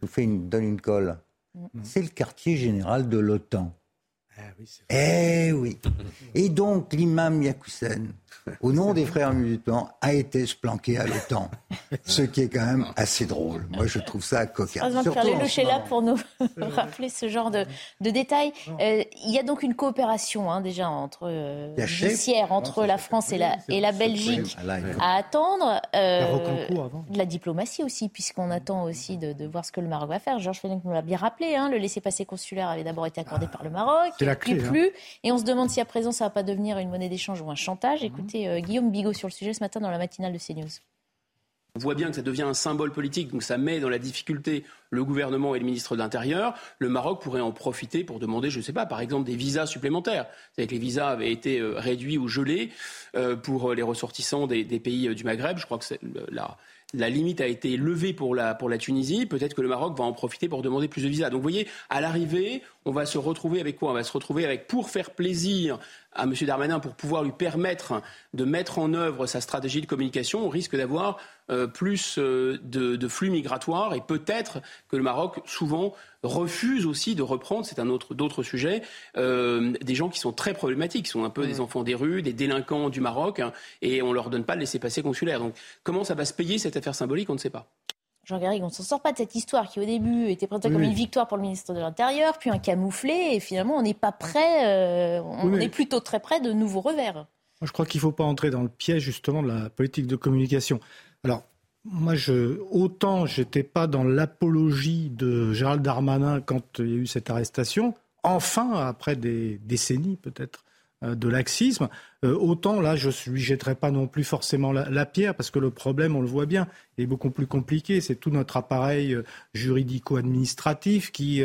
Speaker 2: Je vous fais une, donne une colle. Mm. C'est le quartier général de l'OTAN. Ah eh oui. Et donc l'imam Yakoussen, au nom des frères musulmans, a été se planquer à l'OTAN. Ce qui est quand même assez drôle. Moi, je trouve ça cocasse.
Speaker 1: Heureusement que là pour nous rappeler ce genre de, détails. Euh, il y a donc une coopération hein, déjà entre euh, entre la France et la, et la Belgique à attendre. Euh, de la diplomatie aussi, puisqu'on attend aussi de, voir ce que le Maroc va faire. Georges Fenech nous l'a bien rappelé. Hein, le laissez-passer consulaire avait d'abord été accordé par le Maroc.
Speaker 7: C'est la clé,
Speaker 1: hein. plus. Et on se demande si à présent ça va pas devenir une monnaie d'échange ou un chantage. Écoutez euh, Guillaume Bigot sur le sujet ce matin dans la matinale de CNews.
Speaker 14: On voit bien que ça devient un symbole politique, donc ça met dans la difficulté le gouvernement et le ministre de l'Intérieur. Le Maroc pourrait en profiter pour demander, je ne sais pas, par exemple des visas supplémentaires. C'est que les visas avaient été euh, réduits ou gelés euh, pour les ressortissants des, pays du Maghreb. Je crois que la, la limite a été levée pour la, pour la Tunisie. Peut-être que le Maroc va en profiter pour demander plus de visas. Donc vous voyez, à l'arrivée, on va se retrouver avec quoi? On va se retrouver avec, pour faire plaisir à M. Darmanin pour pouvoir lui permettre de mettre en œuvre sa stratégie de communication, on risque d'avoir euh, plus euh, de, flux migratoires et peut-être que le Maroc souvent refuse aussi de reprendre, c'est un autre d'autres sujets, euh, des gens qui sont très problématiques, qui sont un peu des enfants des rues, des délinquants du Maroc, hein, et on leur donne pas de laisser passer consulaire. Donc comment ça va se payer cette affaire symbolique, on ne sait pas.
Speaker 1: Jean Garrigue, on ne s'en sort pas de cette histoire qui, au début, était présentée comme une victoire pour le ministre de l'Intérieur, puis un camouflet, et finalement, on n'est pas prêt, euh, on est plutôt très près de nouveaux revers.
Speaker 7: je crois qu'il ne faut pas entrer dans le piège, justement, de la politique de communication. Alors, moi, je, autant j'étais pas dans l'apologie de Gérald Darmanin quand il y a eu cette arrestation, enfin, après des décennies peut-être euh, de laxisme, euh, autant là, je ne lui jetterai pas non plus forcément la, pierre, parce que le problème, on le voit bien, est beaucoup plus compliqué. C'est tout notre appareil euh, juridico-administratif qui,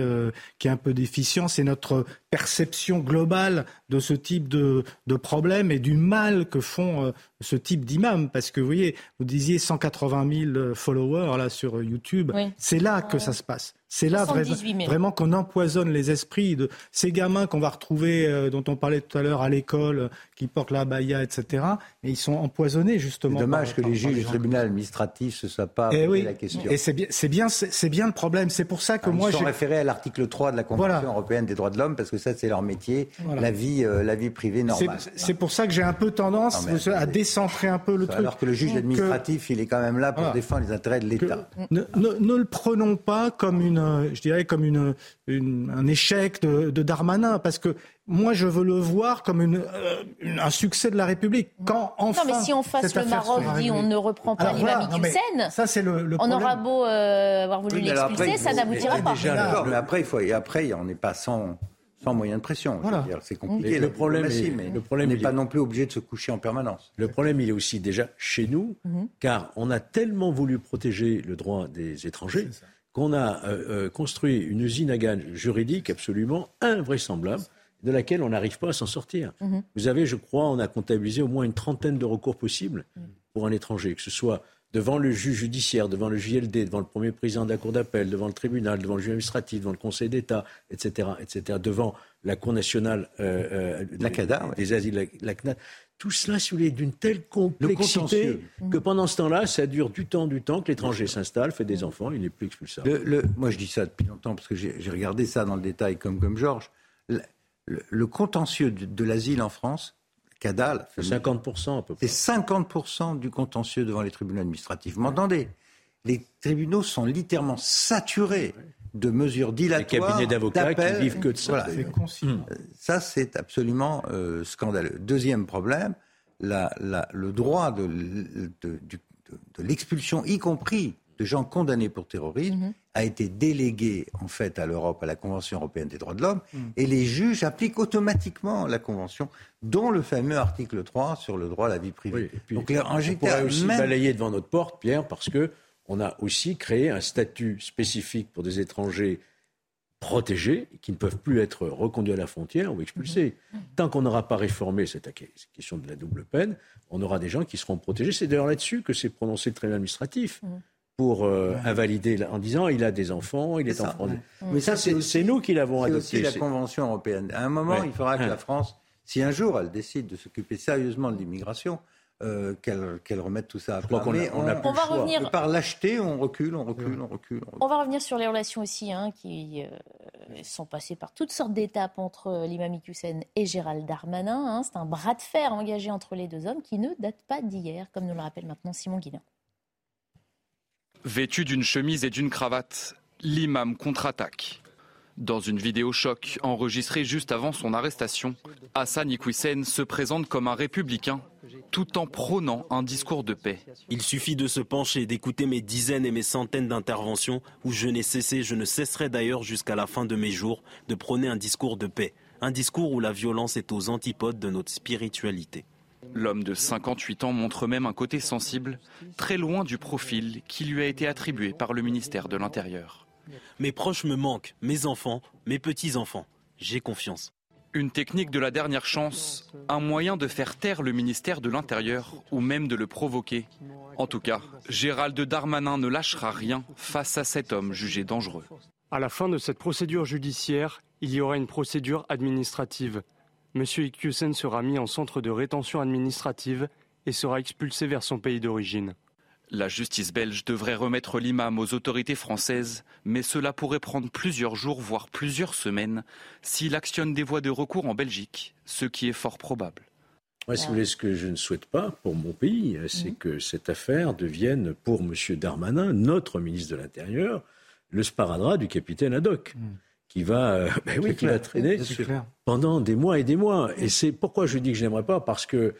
Speaker 7: qui est un peu déficient. C'est notre perception globale de ce type de, de problème et du mal que font ce type d'imam. Parce que vous voyez, vous disiez 180 000 followers là sur YouTube. C'est là que ça se passe. C'est là vraiment qu'on empoisonne les esprits de ces gamins qu'on va retrouver, euh, dont on parlait tout à l'heure à l'école, euh, qui portent la baya, etc. Et ils sont empoisonnés justement.
Speaker 2: C'est dommage que les juges du tribunal administratif ne soient pas
Speaker 7: et
Speaker 2: eh la question.
Speaker 7: Et c'est bien, c'est bien, c'est bien le problème. C'est pour ça que moi,
Speaker 2: ils sont référés à l'article 3 de la Convention européenne des droits de l'homme parce que ça, c'est leur métier, la vie, euh, la vie privée normale.
Speaker 7: C'est pour ça que j'ai un peu tendance à décentrer un peu le truc.
Speaker 2: Alors que le juge administratif, il est quand même là pour défendre les intérêts de l'État.
Speaker 7: Ne, ne, le prenons pas comme une, je dirais comme une, un échec de, Darmanin, parce que moi, je veux le voir comme une, euh, un succès de la République. Quand enfin.
Speaker 1: Non, mais si en face le Maroc dit on ne reprend pas l'imam voilà,
Speaker 7: ça c'est le, le
Speaker 1: On aura beau euh, avoir voulu l'expulser, ça n'aboutira pas.
Speaker 2: Déjà, mais après, il faut, et après, on n'est pas sans, sans moyen de pression. Voilà. C'est compliqué. Le problème, est, mais le problème, n'est pas non plus obligé de se coucher en permanence.
Speaker 8: Le problème, il est aussi déjà chez nous, mhm. car on a tellement voulu protéger le droit des étrangers qu'on a euh, construit une usine à gages juridique absolument invraisemblable de laquelle on n'arrive pas à s'en sortir. Mhm. Vous avez, je crois, on a comptabilisé au moins une trentaine de recours possibles mhm. pour un étranger, que ce soit devant le juge judiciaire, devant le JLD, devant le premier président de la Cour d'appel, devant le tribunal, devant le juge administratif, devant le Conseil d'État, etc., etc., devant la Cour nationale euh,
Speaker 2: euh
Speaker 8: des asiles, la, Tout cela, si vous voulez, d'une telle complexité que pendant ce temps-là, ça dure du temps, du temps, que l'étranger s'installe, fait des enfants, il n'est plus expulsable.
Speaker 2: moi, je dis ça depuis longtemps parce que j'ai regardé ça dans le détail comme, comme Georges le, contentieux de, l'asile en France, Cadal.
Speaker 8: C'est 50% à peu
Speaker 2: près. C'est 50% du contentieux devant les tribunaux administratifs. Vous m'entendez Les tribunaux sont littéralement saturés de mesures dilatoires.
Speaker 8: Les cabinets d'avocats qui vivent que de ça.
Speaker 2: Euh, ça, c'est absolument euh, scandaleux. Deuxième problème, le droit de l'expulsion, y compris de gens condamnés pour terrorisme mhm. a été délégué en fait à l'Europe, à la Convention européenne des droits de l'homme, mhm. et les juges appliquent automatiquement la Convention, dont le fameux article 3 sur le droit à la vie privée.
Speaker 8: Donc, on pourrait aussi balayer devant notre porte, Pierre, parce que on a aussi créé un statut spécifique pour des étrangers protégés, qui ne peuvent plus être reconduits à la frontière ou expulsés. Mhm. Tant qu'on n'aura pas réformé cette question de la double peine, on aura des gens qui seront protégés. C'est d'ailleurs là-dessus que s'est prononcé le tribunal administratif pour euh, invalider en disant il a des enfants, il est, en France. Mais ça, c'est nous qui l'avons adopté.
Speaker 2: C'est la Convention européenne. À un moment, il faudra que la France, si un jour elle décide de s'occuper sérieusement de l'immigration, euh, qu'elle remette tout ça à plat.
Speaker 8: On, on, a, on, va
Speaker 1: revenir...
Speaker 2: par l'acheter, on recule, on recule, on recule,
Speaker 1: on va revenir sur les relations aussi, hein, qui euh, sont passées par toutes sortes d'étapes entre l'imam Hussein et Gérald Darmanin. Hein. C'est un bras de fer engagé entre les deux hommes qui ne date pas d'hier, comme nous le rappelle maintenant Simon Guillain.
Speaker 11: Vêtu d'une chemise et d'une cravate, l'imam contre-attaque. Dans une vidéo choc enregistrée juste avant son arrestation, Hassan Iqwisen se présente comme un républicain tout en prônant un discours de paix.
Speaker 12: Il suffit de se pencher, d'écouter mes dizaines et mes centaines d'interventions où je n'ai cessé, je ne cesserai d'ailleurs jusqu'à la fin de mes jours, de prôner un discours de paix. Un discours où la violence est aux antipodes de notre spiritualité.
Speaker 11: L'homme de 58 ans montre même un côté sensible, très loin du profil qui lui a été attribué par le ministère de l'Intérieur.
Speaker 12: Mes proches me manquent, mes enfants, mes petits-enfants. J'ai confiance.
Speaker 11: Une technique de la dernière chance, un moyen de faire taire le ministère de l'Intérieur ou même de le provoquer. En tout cas, Gérald Darmanin ne lâchera rien face à cet homme jugé dangereux.
Speaker 15: À la fin de cette procédure judiciaire, il y aura une procédure administrative. M. Iqiyoussen sera mis en centre de rétention administrative et sera expulsé vers son pays d'origine.
Speaker 11: La justice belge devrait remettre l'imam aux autorités françaises, mais cela pourrait prendre plusieurs jours, voire plusieurs semaines, s'il actionne des voies de recours en Belgique, ce qui est fort probable.
Speaker 8: Moi, si vous voulez, ce que je ne souhaite pas pour mon pays, c'est mhm. que cette affaire devienne, pour M. Darmanin, notre ministre de l'Intérieur, le sparadrap du capitaine Haddock. Mhm qui va, euh, ben oui, qui va traîner pendant des mois et des mois. Et c'est pourquoi je dis que je n'aimerais pas, parce que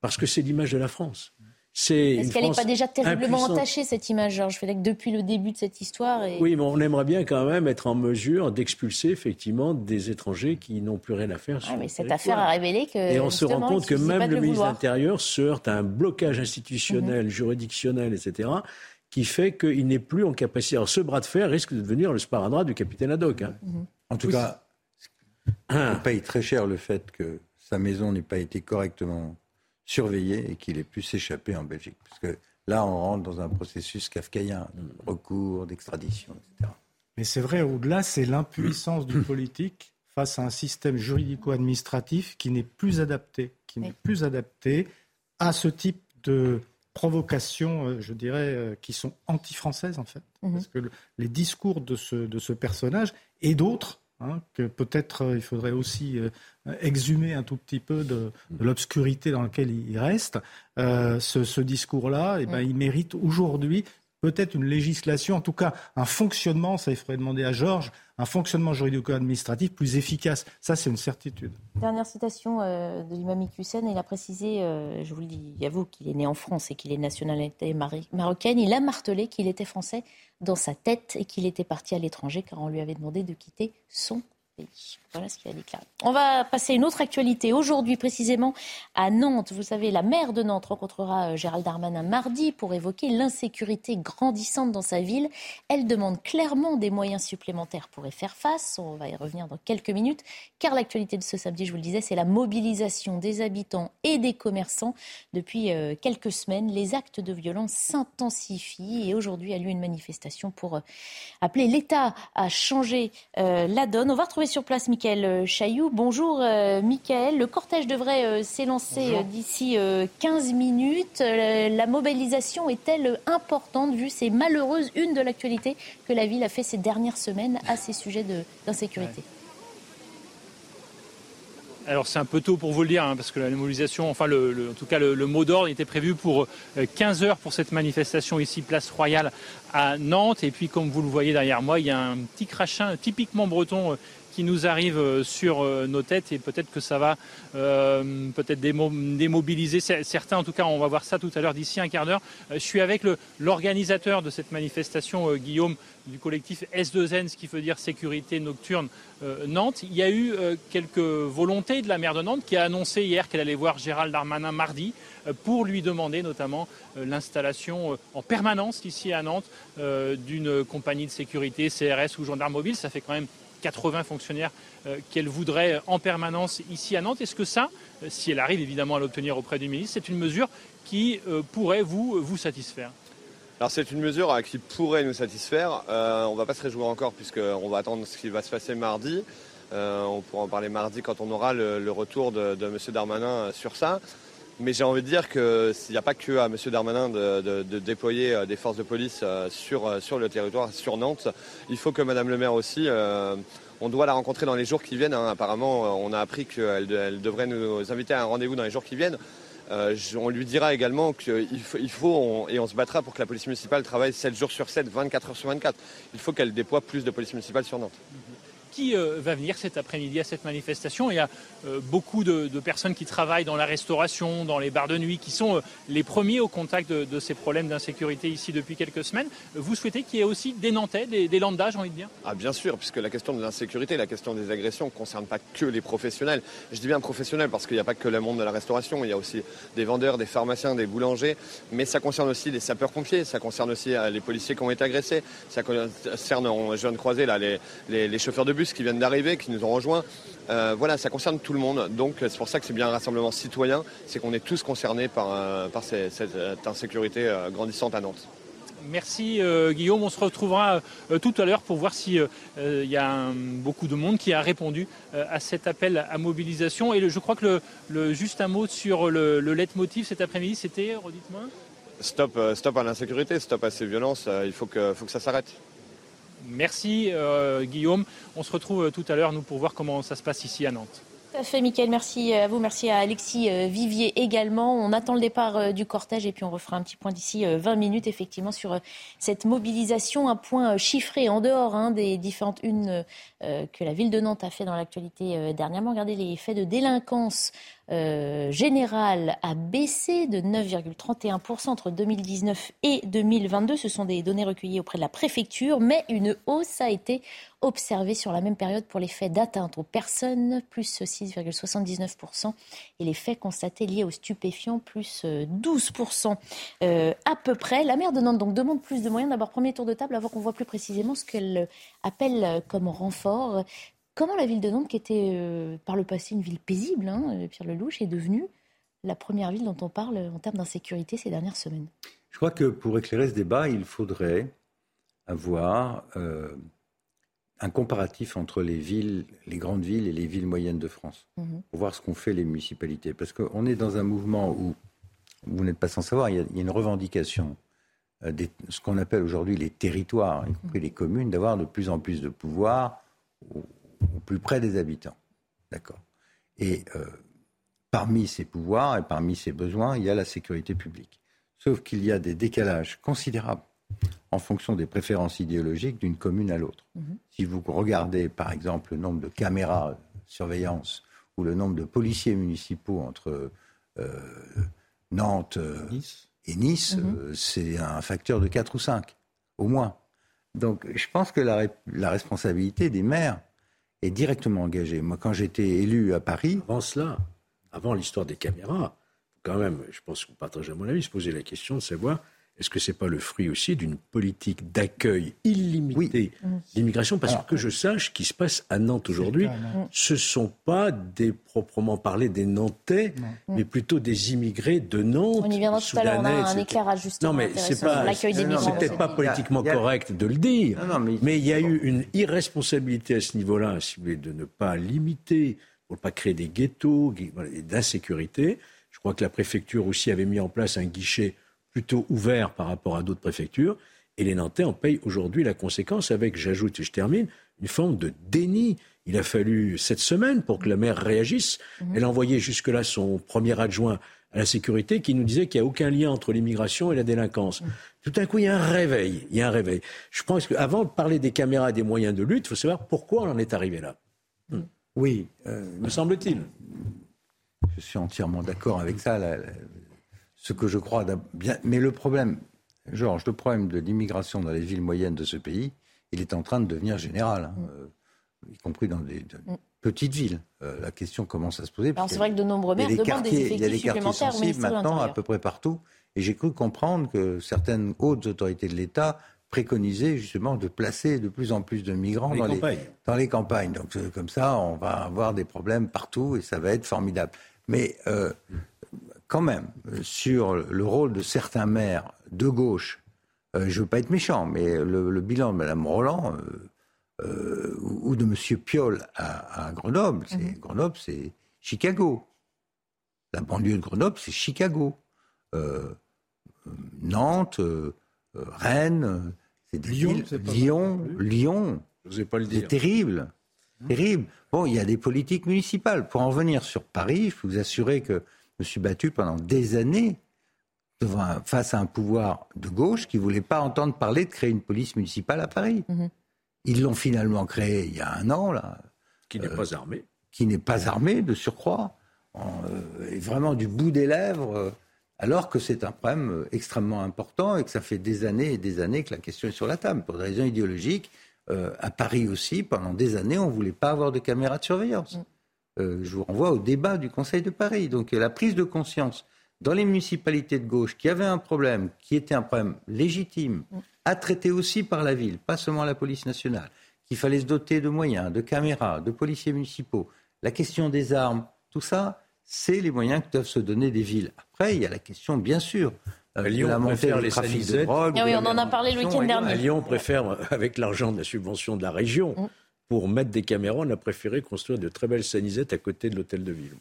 Speaker 8: parce que c'est l'image de la France.
Speaker 1: Est-ce qu'elle n'est pas déjà terriblement entachée, cette image, Georges que depuis le début de cette histoire
Speaker 8: Oui, mais on aimerait bien quand même être en mesure d'expulser effectivement des étrangers qui n'ont plus rien à faire.
Speaker 1: mais cette affaire a révélé que.
Speaker 8: Et on se rend compte que même le ministre de l'Intérieur se heurte à un blocage institutionnel, mhm. juridictionnel, etc., qui fait qu'il n'est plus en capacité. Alors ce bras de fer risque de devenir le sparadrap du capitaine Haddock. Hein.
Speaker 2: En tout cas, on paye très cher le fait que sa maison n'ait pas été correctement surveillée et qu'il ait pu s'échapper en Belgique. Parce que là, on rentre dans un processus kafkaïen, de recours, d'extradition, etc.
Speaker 7: Mais c'est vrai, au-delà, c'est l'impuissance du politique face à un système juridico-administratif qui n'est plus adapté, qui n'est plus adapté à ce type de provocations, euh, je dirais, euh, qui sont anti-françaises en fait. Mhm. Parce que les discours de ce, de ce personnage et d'autres, hein, que peut-être euh, il faudrait aussi exhumer un tout petit peu de, l'obscurité dans laquelle il reste, ce, discours-là, eh ben, il mérite aujourd'hui peut-être une législation, en tout cas un fonctionnement, ça il faudrait demander à Georges, un fonctionnement juridico-administratif plus efficace. Ça, c'est une certitude.
Speaker 1: Dernière citation euh, de l'imam Hussein, il a précisé, euh, je vous le dis, il avoue qu'il est né en France et qu'il est nationalité marocaine, il a martelé qu'il était français dans sa tête et qu'il était parti à l'étranger car on lui avait demandé de quitter son voilà ce qu'il a. On va passer à une autre actualité. Aujourd'hui, précisément, à Nantes, vous savez, la maire de Nantes rencontrera euh, Gérald Darmanin mardi pour évoquer l'insécurité grandissante dans sa ville. Elle demande clairement des moyens supplémentaires pour y faire face. On va y revenir dans quelques minutes, car l'actualité de ce samedi, je vous le disais, c'est la mobilisation des habitants et des commerçants. Depuis euh, quelques semaines, les actes de violence s'intensifient et aujourd'hui a lieu une manifestation pour euh, appeler l'État à changer la donne. On va retrouver sur place Michael Chailloux. Bonjour euh, Michael. Le cortège devrait euh, s'élancer euh, d'ici 15 minutes. La mobilisation est-elle importante vu ces malheureuses unes de l'actualité que la ville a fait ces dernières semaines à ces sujets d'insécurité?
Speaker 16: Alors c'est un peu tôt pour vous le dire, hein, parce que la mobilisation, enfin le, en tout cas le, mot d'ordre était prévu pour 15 heures pour cette manifestation ici, place Royale à Nantes. Et puis comme vous le voyez derrière moi, il y a un petit crachin typiquement breton qui nous arrive euh, sur euh, nos têtes et peut-être que ça va euh, peut-être démobiliser certains. En tout cas, on va voir ça tout à l'heure d'ici un quart d'heure. Je suis avec l'organisateur de cette manifestation, Guillaume, du collectif S2N, ce qui veut dire sécurité nocturne Nantes. Il y a eu quelques volontés de la maire de Nantes qui a annoncé hier qu'elle allait voir Gérald Darmanin mardi pour lui demander notamment l'installation en permanence ici à Nantes d'une compagnie de sécurité, CRS ou gendarme mobile. Ça fait quand même 80 fonctionnaires euh, qu'elle voudrait en permanence ici à Nantes. Est-ce que ça, euh, si elle arrive évidemment à l'obtenir auprès du ministre, c'est une mesure qui euh, pourrait vous, vous satisfaire?
Speaker 17: Alors c'est une mesure qui pourrait nous satisfaire. on ne va pas se réjouir encore puisqu'on va attendre ce qui va se passer mardi. on pourra en parler mardi quand on aura le, retour de, de, M. Darmanin sur ça. Mais j'ai envie de dire qu'il n'y a pas que à M. Darmanin de, déployer euh, des forces de police euh, sur, euh, sur le territoire, sur Nantes. Il faut que Mme le maire aussi, on doit la rencontrer dans les jours qui viennent. Hein. Apparemment, on a appris qu'elle elle devrait nous inviter à un rendez-vous dans les jours qui viennent. on lui dira également qu'il faut, il faut et on se battra pour que la police municipale travaille 7 jours sur 7, 24 heures sur 24. Il faut qu'elle déploie plus de police municipale sur Nantes
Speaker 16: qui euh, va venir cet après-midi à cette manifestation. Il y a euh, beaucoup de, personnes qui travaillent dans la restauration, dans les bars de nuit, qui sont euh, les premiers au contact de, ces problèmes d'insécurité ici depuis quelques semaines. Vous souhaitez qu'il y ait aussi des Nantais, des, des j'ai envie de dire?
Speaker 17: Ah bien sûr, puisque la question de l'insécurité, la question des agressions ne concerne pas que les professionnels. Je dis bien professionnels parce qu'il n'y a pas que le monde de la restauration, il y a aussi des vendeurs, des pharmaciens, des boulangers, mais ça concerne aussi les sapeurs-pompiers, ça concerne aussi les policiers qui ont été agressés, ça concerne, je viens de croiser là, les chauffeurs de bus qui viennent d'arriver, qui nous ont rejoints. Euh, voilà, ça concerne tout le monde. Donc c'est pour ça que c'est bien un rassemblement citoyen, c'est qu'on est tous concernés par, euh, par cette, insécurité euh, grandissante à Nantes.
Speaker 16: Merci Guillaume. On se retrouvera tout à l'heure pour voir s'il il y a beaucoup de monde qui a répondu à cet appel à mobilisation. Et je crois que le, juste un mot sur le, le leitmotiv cet après-midi, c'était, redites-moi
Speaker 17: Stop, stop à l'insécurité, stop à ces violences. il faut que, faut que ça s'arrête.
Speaker 16: Merci euh, Guillaume. On se retrouve euh, tout à l'heure, nous, pour voir comment ça se passe ici à Nantes.
Speaker 1: Tout à fait, Mickaël. Merci à vous. Merci à Alexis euh, Vivier également. On attend le départ du cortège et puis on refera un petit point d'ici 20 minutes, effectivement, sur cette mobilisation. Un point chiffré en dehors hein, des différentes unes que la ville de Nantes a fait dans l'actualité dernièrement. Regardez les faits de délinquance euh, général a baissé de 9,31% entre 2019 et 2022. Ce sont des données recueillies auprès de la préfecture, mais une hausse a été observée sur la même période pour les faits d'atteinte aux personnes, plus 6,79%, et les faits constatés liés aux stupéfiants, plus 12% euh, à peu près. La maire de Nantes donc, demande plus de moyens. D'abord, premier tour de table, avant qu'on voit plus précisément ce qu'elle appelle comme renfort. Comment la ville de Nantes, qui était euh, par le passé une ville paisible, hein, euh, Pierre Lelouch, est devenue la première ville dont on parle en termes d'insécurité ces dernières semaines?
Speaker 2: Je crois que pour éclairer ce débat, il faudrait avoir euh, un comparatif entre les villes, les grandes villes et les villes moyennes de France, mhm. pour voir ce qu'ont fait les municipalités. Parce qu'on est dans un mouvement où, vous n'êtes pas sans savoir, il y a, une revendication de ce qu'on appelle aujourd'hui les territoires, y compris les communes, d'avoir de plus en plus de pouvoir au plus près des habitants. D'accord Et euh, parmi ces pouvoirs et parmi ces besoins, il y a la sécurité publique. Sauf qu'il y a des décalages considérables en fonction des préférences idéologiques d'une commune à l'autre.
Speaker 1: Mhm.
Speaker 2: Si vous regardez, par exemple, le nombre de caméras de surveillance ou le nombre de policiers municipaux entre euh, Nantes euh, et Nice,
Speaker 1: Mhm.
Speaker 2: euh, c'est un facteur de 4 ou 5, au moins. Donc je pense que la responsabilité des maires est directement engagée. Moi, quand j'étais élu à Paris...
Speaker 8: Avant cela, avant l'histoire des caméras, quand même, je pense qu'on partage à mon avis, se poser la question de savoir est-ce que c'est pas le fruit aussi d'une politique d'accueil illimité d'immigration? Parce que je sache ce qui se passe à Nantes aujourd'hui, ce sont pas des proprement parlé des Nantais, mais plutôt des immigrés de Nantes.
Speaker 1: On y viendra tout à l'heure. On a un éclairage justement
Speaker 8: Non, mais c'est
Speaker 1: sur
Speaker 8: pas,
Speaker 1: l'accueil des
Speaker 8: c'est
Speaker 1: migrants.
Speaker 8: peut-être pas
Speaker 1: ce
Speaker 8: politiquement
Speaker 2: a-
Speaker 8: correct de le dire,
Speaker 2: Non, non, mais-
Speaker 8: mais il y a eu une irresponsabilité à ce niveau-là, si vous voulez, de ne pas limiter, pour ne pas créer des ghettos, d'insécurité. Je crois que la préfecture aussi avait mis en place un guichet plutôt ouvert par rapport à d'autres préfectures. Et les Nantais en payent aujourd'hui la conséquence avec, j'ajoute et je termine, une forme de déni. Il a fallu cette semaine pour que la maire réagisse. Elle a envoyé jusque-là son premier adjoint à la sécurité qui nous disait qu'il n'y a aucun lien entre l'immigration et la délinquance. Tout d'un coup, il y a un réveil. Il y a un réveil. Je pense qu'avant de parler des caméras et des moyens de lutte, il faut savoir pourquoi on en est arrivé là.
Speaker 2: Oui, euh,
Speaker 8: Me semble-t-il.
Speaker 2: Je suis entièrement d'accord avec ça. la- la- ce que je crois bien. Mais le problème, Georges, le problème de l'immigration dans les villes moyennes de ce pays, il est en train de devenir général, hein, euh, y compris dans des de- petites villes. Euh, la question commence à se poser.
Speaker 1: C'est vrai que de nombreux maires
Speaker 2: des
Speaker 1: demandent des
Speaker 2: quartiers- il y a
Speaker 1: effectifs
Speaker 2: des quartiers sensibles maintenant à peu près partout. Et j'ai cru comprendre que certaines hautes autorités de l'État préconisaient justement de placer de plus en plus de migrants
Speaker 8: Dans les
Speaker 2: dans,
Speaker 8: campagnes.
Speaker 2: dans les campagnes. Donc euh, comme ça, on va avoir des problèmes partout et ça va être formidable. Mais euh, quand même, euh, sur le rôle de certains maires de gauche, euh, je ne veux pas être méchant, mais le, le bilan de Mme Roland euh, euh, ou ou de M. Piolle à, à Grenoble, c'est Grenoble, c'est Chicago. La banlieue de Grenoble, c'est Chicago. Nantes, Rennes, c'est des
Speaker 8: Lyon,
Speaker 2: villes-
Speaker 8: c'est pas
Speaker 2: Lyon. Lyon.
Speaker 8: Je pas le
Speaker 2: C'est
Speaker 8: dire.
Speaker 2: terrible. Terrible. Bon, il y a des politiques municipales. Pour en venir sur Paris, il faut vous assurer que je me suis battu pendant des années devant un- face à un pouvoir de gauche qui ne voulait pas entendre parler de créer une police municipale à Paris. Ils l'ont finalement créée il y a un an, là.
Speaker 8: Qui n'est
Speaker 2: Euh,
Speaker 8: pas armé.
Speaker 2: Qui n'est pas armé, de surcroît. En, euh, et vraiment du bout des lèvres. euh, alors que c'est un problème euh, extrêmement important et que ça fait des années et des années que la question est sur la table. Pour des raisons idéologiques, euh, à Paris aussi, pendant des années, on ne voulait pas avoir de caméras de surveillance. Euh, je vous renvoie au débat du Conseil de Paris. Donc euh, la prise de conscience dans les municipalités de gauche qui avaient un problème, qui était un problème légitime, à traiter aussi par la ville, pas seulement la police nationale, qu'il fallait se doter de moyens, de caméras, de policiers municipaux, la question des armes, tout ça, c'est les moyens que doivent se donner des villes. Après, il y a la question, bien sûr, euh,
Speaker 8: À Lyon,
Speaker 2: de la
Speaker 8: on
Speaker 2: montée
Speaker 8: préfère les
Speaker 2: trafic de drogue.
Speaker 1: Ah oui, on en a parlé le week-end
Speaker 2: et de-
Speaker 8: À
Speaker 1: dernier.
Speaker 8: Lyon, on préfère, avec l'argent de la subvention de la région,
Speaker 1: Mm.
Speaker 8: Pour mettre des caméras, on a préféré construire de très belles sanisettes à côté de l'hôtel de ville.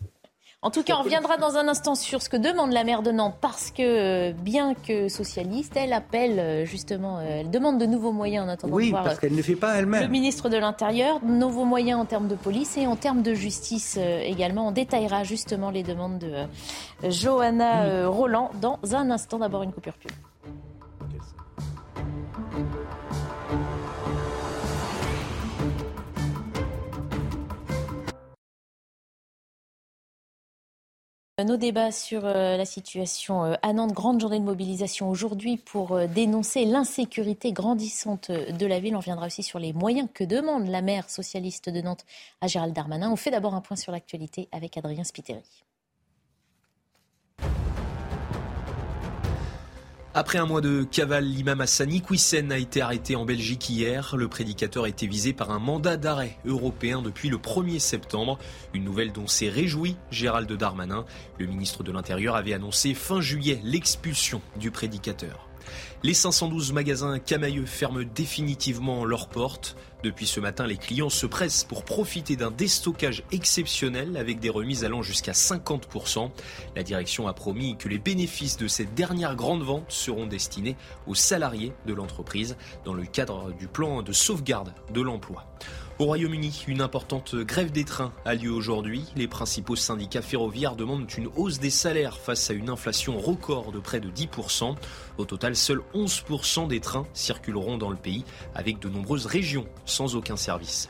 Speaker 1: En tout cas, on reviendra dans un instant sur ce que demande la maire de Nantes, parce que, euh, bien que socialiste, elle appelle euh, justement, euh, elle demande de nouveaux moyens en attendant de
Speaker 2: Oui,
Speaker 1: voir
Speaker 2: parce qu'elle ne fait pas
Speaker 1: le
Speaker 2: elle-même.
Speaker 1: ministre de l'Intérieur, de nouveaux moyens en termes de police et en termes de justice également. On détaillera justement les demandes de Johanna Roland dans un instant. D'abord une coupure pub. Nos débats sur euh, la situation euh, à Nantes, grande journée de mobilisation aujourd'hui pour euh, dénoncer l'insécurité grandissante de la ville. On reviendra aussi sur les moyens que demande la maire socialiste de Nantes à Gérald Darmanin. On fait d'abord un point sur l'actualité avec Adrien Spiteri.
Speaker 3: Après un mois de cavale, l'imam Hassani a été arrêté en Belgique hier. Le prédicateur été visé par un mandat d'arrêt européen depuis le 1er septembre. Une nouvelle dont s'est réjoui Gérald Darmanin. Le ministre de l'Intérieur avait annoncé fin juillet l'expulsion du prédicateur. Les 512 magasins Camailleux ferment définitivement leurs portes. Depuis ce matin, les clients se pressent pour profiter d'un déstockage exceptionnel avec des remises allant jusqu'à 50%. La direction a promis que les bénéfices de cette dernière grande vente seront destinés aux salariés de l'entreprise dans le cadre du plan de sauvegarde de l'emploi. Au Royaume-Uni, une importante grève des trains a lieu aujourd'hui. Les principaux syndicats ferroviaires demandent une hausse des salaires face à une inflation record de près de 10%. Au total, seuls 11% des trains circuleront dans le pays, avec de nombreuses régions sans aucun service.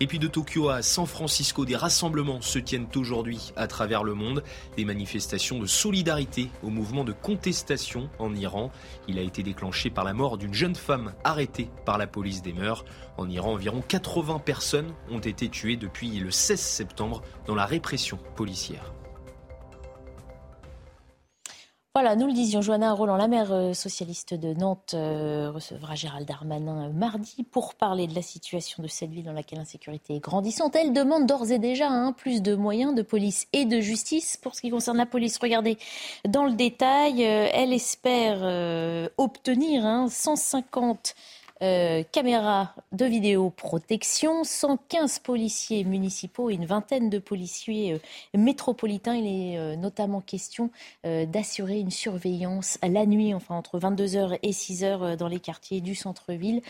Speaker 3: Et puis de Tokyo à San Francisco, des rassemblements se tiennent aujourd'hui à travers le monde. Des manifestations de solidarité au mouvement de contestation en Iran. Il a été déclenché par la mort d'une jeune femme arrêtée par la police des mœurs. En Iran, environ 80 personnes ont été tuées depuis le 16 septembre dans la répression policière.
Speaker 1: Voilà, nous le disions, Johanna Roland, la maire euh, socialiste de Nantes, euh, recevra Gérald Darmanin euh, mardi pour parler de la situation de cette ville dans laquelle l'insécurité est grandissante. Elle demande d'ores et déjà hein, plus de moyens de police et de justice. Pour ce qui concerne la police, regardez dans le détail, elle espère obtenir 150 hein, euh, caméras de vidéoprotection, 115 policiers municipaux et une vingtaine de policiers euh, métropolitains. Il est euh, notamment question d'assurer une surveillance la nuit, enfin entre 22h et 6h dans les quartiers du centre-ville.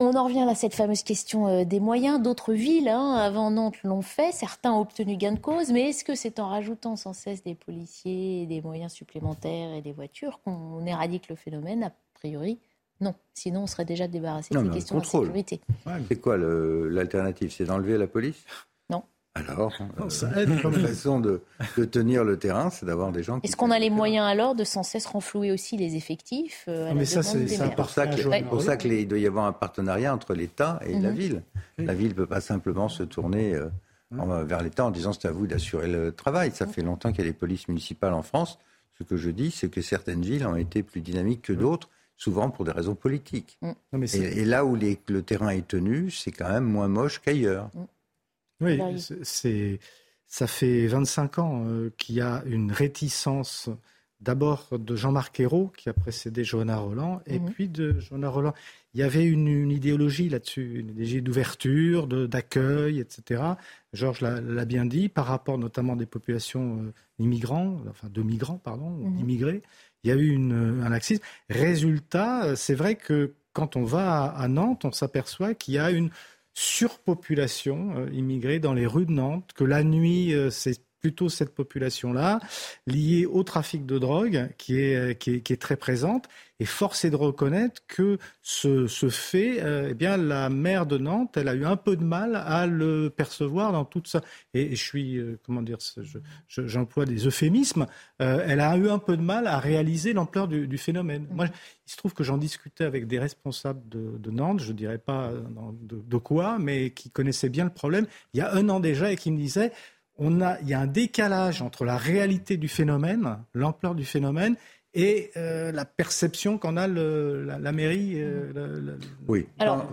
Speaker 1: On en revient à cette fameuse question des moyens. D'autres villes, hein, avant Nantes, l'ont fait. Certains ont obtenu gain de cause. Mais est-ce que c'est en rajoutant sans cesse des policiers, des moyens supplémentaires et des voitures qu'on éradique le phénomène A priori, non, sinon on serait déjà débarrassé de ces questions de sécurité.
Speaker 2: c'est quoi l'alternative C'est d'enlever la police?
Speaker 1: Non.
Speaker 2: Alors, ça euh, aide comme façon de, tenir le terrain, c'est d'avoir des gens.
Speaker 1: Est-ce qu'on a les moyens alors de sans cesse renflouer aussi les effectifs euh,
Speaker 2: Mais ça, c'est pour ça qu'il doit y avoir un partenariat entre l'État et la mhm. ville. La ville ne peut pas simplement se tourner euh, vers l'État en disant c'est à vous d'assurer le travail. Ça fait longtemps qu'il y a des polices municipales en France. Ce que je dis, c'est que certaines villes ont été plus dynamiques que d'autres souvent pour des raisons politiques. Mm. et, là où le terrain est tenu, c'est quand même moins moche qu'ailleurs. Mm.
Speaker 7: Oui, c'est, ça fait 25 ans euh, qu'il y a une réticence d'abord de Jean-Marc Ayrault, qui a précédé Johanna Roland, et mm-hmm. puis de Johanna Roland. Il y avait une, idéologie là-dessus, une idéologie d'ouverture, d'accueil, etc. Georges l'a bien dit, par rapport notamment des populations euh, immigrants, enfin de migrants, pardon, mm-hmm. immigrés il y a eu un laxisme. Résultat, euh, c'est vrai que quand on va à, Nantes, on s'aperçoit qu'il y a une surpopulation euh, immigrée dans les rues de Nantes, que la nuit, euh, c'est plutôt cette population-là, liée au trafic de drogue qui est, qui est, très présente. Et force est de reconnaître que ce, ce fait, euh, eh bien, la maire de Nantes, elle a eu un peu de mal à le percevoir dans toute ça. Et, je suis, euh, comment dire, j'emploie des euphémismes. Euh, elle a eu un peu de mal à réaliser l'ampleur du, phénomène. Moi, il se trouve que j'en discutais avec des responsables de, Nantes, je ne dirais pas de, de, quoi, mais qui connaissaient bien le problème, il y a un an déjà, et qui me disaient il y a un décalage entre la réalité du phénomène, l'ampleur du phénomène, et euh, la perception qu'en a la, mairie. Euh,
Speaker 2: oui,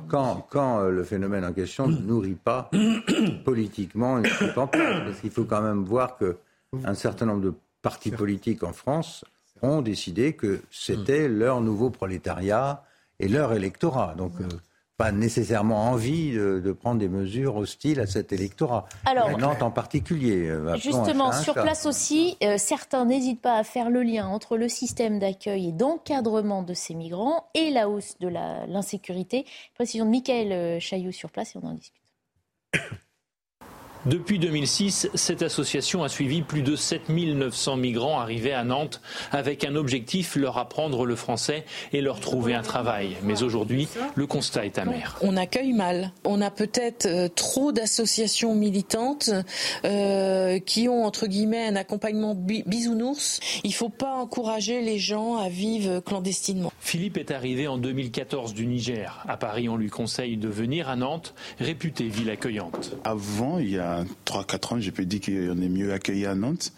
Speaker 2: quand, euh, le phénomène en question ne nourrit pas politiquement une campagne, parce qu'il faut quand même voir qu'un certain nombre de partis politiques en France ont décidé que c'était leur nouveau prolétariat et leur électorat. Donc pas nécessairement envie de, prendre des mesures hostiles à cet électorat. Alors, Nantes en particulier.
Speaker 1: Euh, justement, sur place aussi, euh, certains n'hésitent pas à faire le lien entre le système d'accueil et d'encadrement de ces migrants et la hausse de l'insécurité. Précision de Michael euh, Chailloux sur place et on en discute.
Speaker 18: Depuis 2006, cette association a suivi plus de 7900 migrants arrivés à Nantes avec un objectif, leur apprendre le français et leur trouver un travail. Mais aujourd'hui, le constat est amer.
Speaker 19: On accueille mal. On a peut-être euh, trop d'associations militantes euh, qui ont, entre guillemets, un accompagnement bisounours. Il ne faut pas encourager les gens à vivre clandestinement.
Speaker 18: Philippe est arrivé en 2014 du Niger. À Paris, on lui conseille de venir à Nantes, réputée ville accueillante.
Speaker 20: Avant, il y a 3-4 ans, je peux dire qu'on est mieux accueilli à Nantes.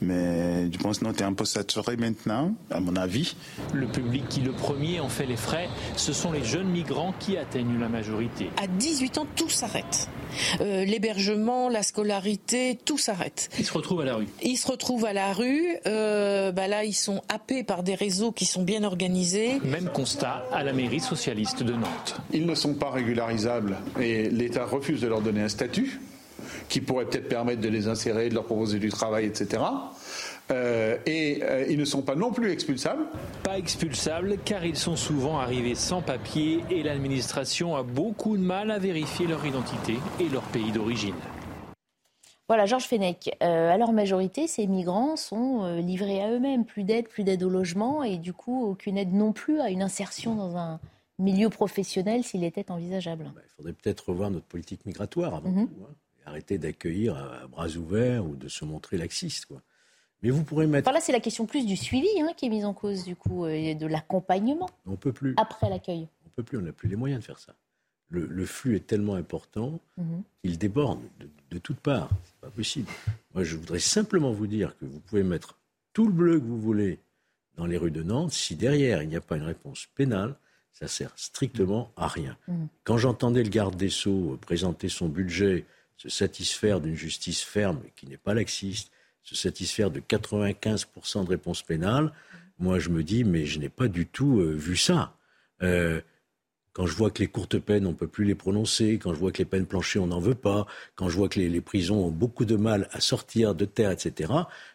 Speaker 20: Mais je pense que Nantes est un peu saturé maintenant, à mon avis.
Speaker 18: Le public qui le premier en fait les frais, ce sont les jeunes migrants qui atteignent la majorité.
Speaker 19: À 18 ans, tout s'arrête. Euh, l'hébergement, la scolarité, tout s'arrête.
Speaker 18: Ils se retrouvent à la rue.
Speaker 19: Ils se retrouvent à la rue. Euh, bah là, ils sont happés par des réseaux qui sont bien organisés.
Speaker 18: Même constat à la mairie socialiste de Nantes.
Speaker 21: Ils ne sont pas régularisables et l'État refuse de leur donner un statut
Speaker 22: qui pourraient peut-être permettre de les insérer, de leur proposer du travail, etc. Euh, et euh, ils ne sont pas non plus expulsables.
Speaker 18: Pas expulsables car ils sont souvent arrivés sans papier et l'administration a beaucoup de mal à vérifier leur identité et leur pays d'origine.
Speaker 1: Voilà, Georges Fenech. Euh, à leur majorité, ces migrants sont livrés à eux-mêmes. Plus d'aide, plus d'aide au logement et du coup, aucune aide non plus à une insertion dans un milieu professionnel s'il était envisageable.
Speaker 8: Bah, il faudrait peut-être revoir notre politique migratoire avant mhm. tout. Hein, arrêter d'accueillir à, bras ouverts ou de se montrer laxiste. Quoi. Mais vous pourrez mettre.
Speaker 1: là, c'est la question plus du suivi hein, qui est mise en cause, du coup, et de l'accompagnement.
Speaker 8: On peut plus.
Speaker 1: Après l'accueil.
Speaker 8: On peut plus, on n'a plus les moyens de faire ça. Le, flux est tellement important mhm. qu'il déborde de, toutes parts. C'est pas possible. Moi, je voudrais simplement vous dire que vous pouvez mettre tout le bleu que vous voulez dans les rues de Nantes. Si derrière, il n'y a pas une réponse pénale, ça sert strictement à rien. Mhm. Quand j'entendais le garde des Sceaux présenter son budget, se satisfaire d'une justice ferme qui n'est pas laxiste, se satisfaire de 95% de réponses pénales, moi je me dis, mais je n'ai pas du tout euh, vu ça. Euh, quand je vois que les courtes peines, on ne peut plus les prononcer, quand je vois que les peines planchées, on n'en veut pas, quand je vois que les, prisons ont beaucoup de mal à sortir de terre, etc.,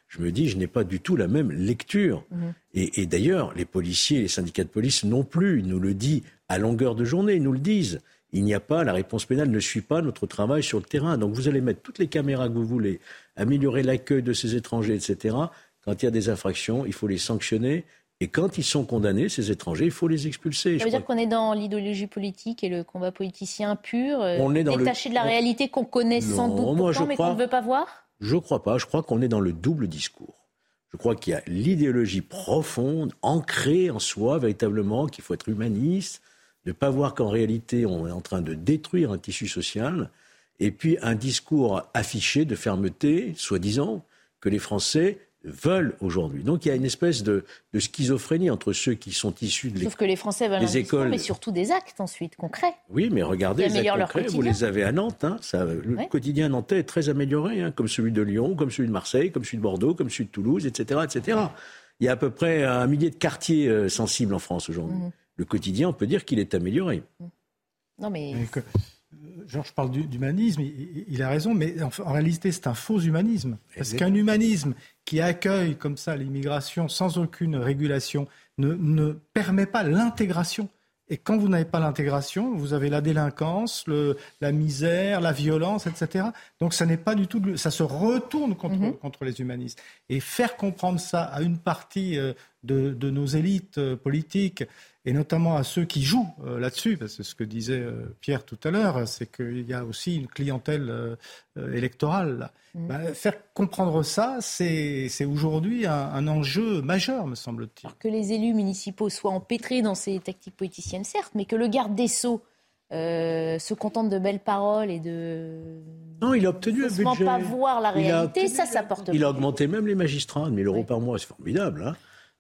Speaker 8: je me dis, je n'ai pas du tout la même lecture. Mmh. Et, et d'ailleurs, les policiers, les syndicats de police non plus, ils nous le disent à longueur de journée, ils nous le disent il n'y a pas, la réponse pénale ne suit pas notre travail sur le terrain. Donc vous allez mettre toutes les caméras que vous voulez, améliorer l'accueil de ces étrangers, etc. Quand il y a des infractions, il faut les sanctionner. Et quand ils sont condamnés, ces étrangers, il faut les expulser.
Speaker 1: Ça veut dire qu'on est dans l'idéologie politique et le combat politicien pur, euh, on est dans détaché de la réalité qu'on connaît sans doute pourtant, mais qu'on ne veut pas voir?
Speaker 8: Je ne crois pas. Je crois qu'on est dans le double discours. Je crois qu'il y a l'idéologie profonde, ancrée en soi, véritablement, qu'il faut être humaniste, ne pas voir qu'en réalité, on est en train de détruire un tissu social, et puis un discours affiché de fermeté, soi-disant, que les Français veulent aujourd'hui. Donc il y a une espèce de, schizophrénie entre ceux qui sont issus de
Speaker 1: Sauf que les Français veulent des écoles, mais surtout des actes ensuite concrets.
Speaker 8: Oui, mais regardez les actes concrets, vous les avez à Nantes. Hein, ça, le quotidien nantais est très amélioré, hein, comme celui de Lyon, comme celui de Marseille, comme celui de Bordeaux, comme celui de Toulouse, etc., etc. Il y a à peu près un millier de quartiers euh, sensibles en France aujourd'hui. Mmh le quotidien, on peut dire qu'il est amélioré.
Speaker 1: Non, mais.
Speaker 7: Euh, Georges parle d'humanisme, il, a raison, mais en, réalité, c'est un faux humanisme. Parce qu'un humanisme qui accueille comme ça l'immigration sans aucune régulation ne, ne permet pas l'intégration. Et quand vous n'avez pas l'intégration, vous avez la délinquance, le, la misère, la violence, etc. Donc ça n'est pas du tout, ça se retourne contre, mhm. contre les humanistes. Et faire comprendre ça à une partie euh, de, de nos élites euh, politiques et notamment à ceux qui jouent euh, là-dessus, parce que ce que disait euh, Pierre tout à l'heure, c'est qu'il y a aussi une clientèle euh, électorale. Mmh. Bah, faire comprendre ça, c'est aujourd'hui un, enjeu majeur, me semble-t-il.
Speaker 1: Que les élus municipaux soient empêtrés dans ces tactiques politiciennes, certes, mais que le garde des Sceaux se contente de belles paroles et de...
Speaker 8: Non, il a obtenu un budget.
Speaker 1: pas voir la réalité, ça, ça porte...
Speaker 8: Il a augmenté même les magistrats, 1000 euros par mois, c'est formidable. Hein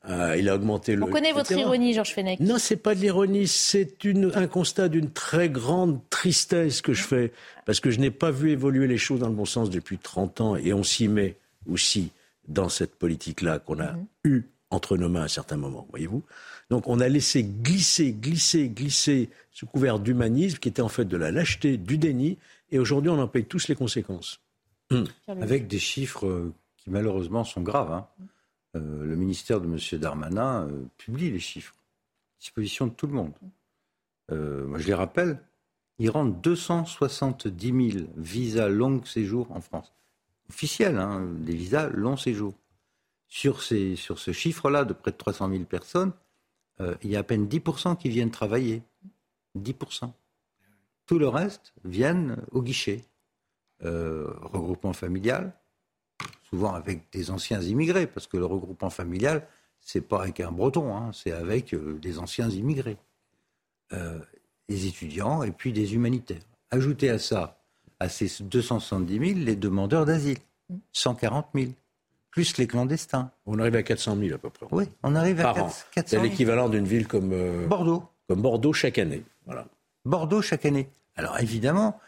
Speaker 8: euh, il a augmenté le.
Speaker 1: On connaît votre ironie, Georges Fenech.
Speaker 8: Non, c'est pas de l'ironie, c'est un constat d'une très grande tristesse que je fais, parce que je n'ai pas vu évoluer les choses dans le bon sens depuis 30 ans, et on s'y met aussi dans cette politique-là qu'on a mhm. eue entre nos mains à certains moments, voyez-vous. Donc on a laissé glisser, glisser, glisser ce couvert d'humanisme qui était en fait de la lâcheté, du déni, et aujourd'hui on en paye tous les conséquences.
Speaker 2: Avec des chiffres euh, qui malheureusement sont graves. Hein. Euh, le ministère de M. Darmanin euh, publie les chiffres, disposition de tout le monde. Euh, moi, je les rappelle, il rentre 270 000 visas long séjour en France. Officiels, hein, des visas long séjour. Sur, ces, sur ce chiffre-là de près de 300 000 personnes, il y a à peine 10% qui viennent travailler. 10%. Tout le reste viennent au guichet. regroupement familial, souvent avec des anciens immigrés, parce que le regroupement familial, c'est pas avec un breton, hein, c'est avec euh, des anciens immigrés, euh, des étudiants et puis des humanitaires. Ajoutez à ça, à ces 270 000, les demandeurs d'asile, 140 000, plus les clandestins.
Speaker 8: On arrive à 400 000 à peu près.
Speaker 2: Oui, on arrive à
Speaker 8: 400 000. C'est l'équivalent d'une ville comme euh,
Speaker 2: Bordeaux.
Speaker 8: Comme Bordeaux chaque année. Voilà.
Speaker 2: Bordeaux chaque année. Alors évidemment,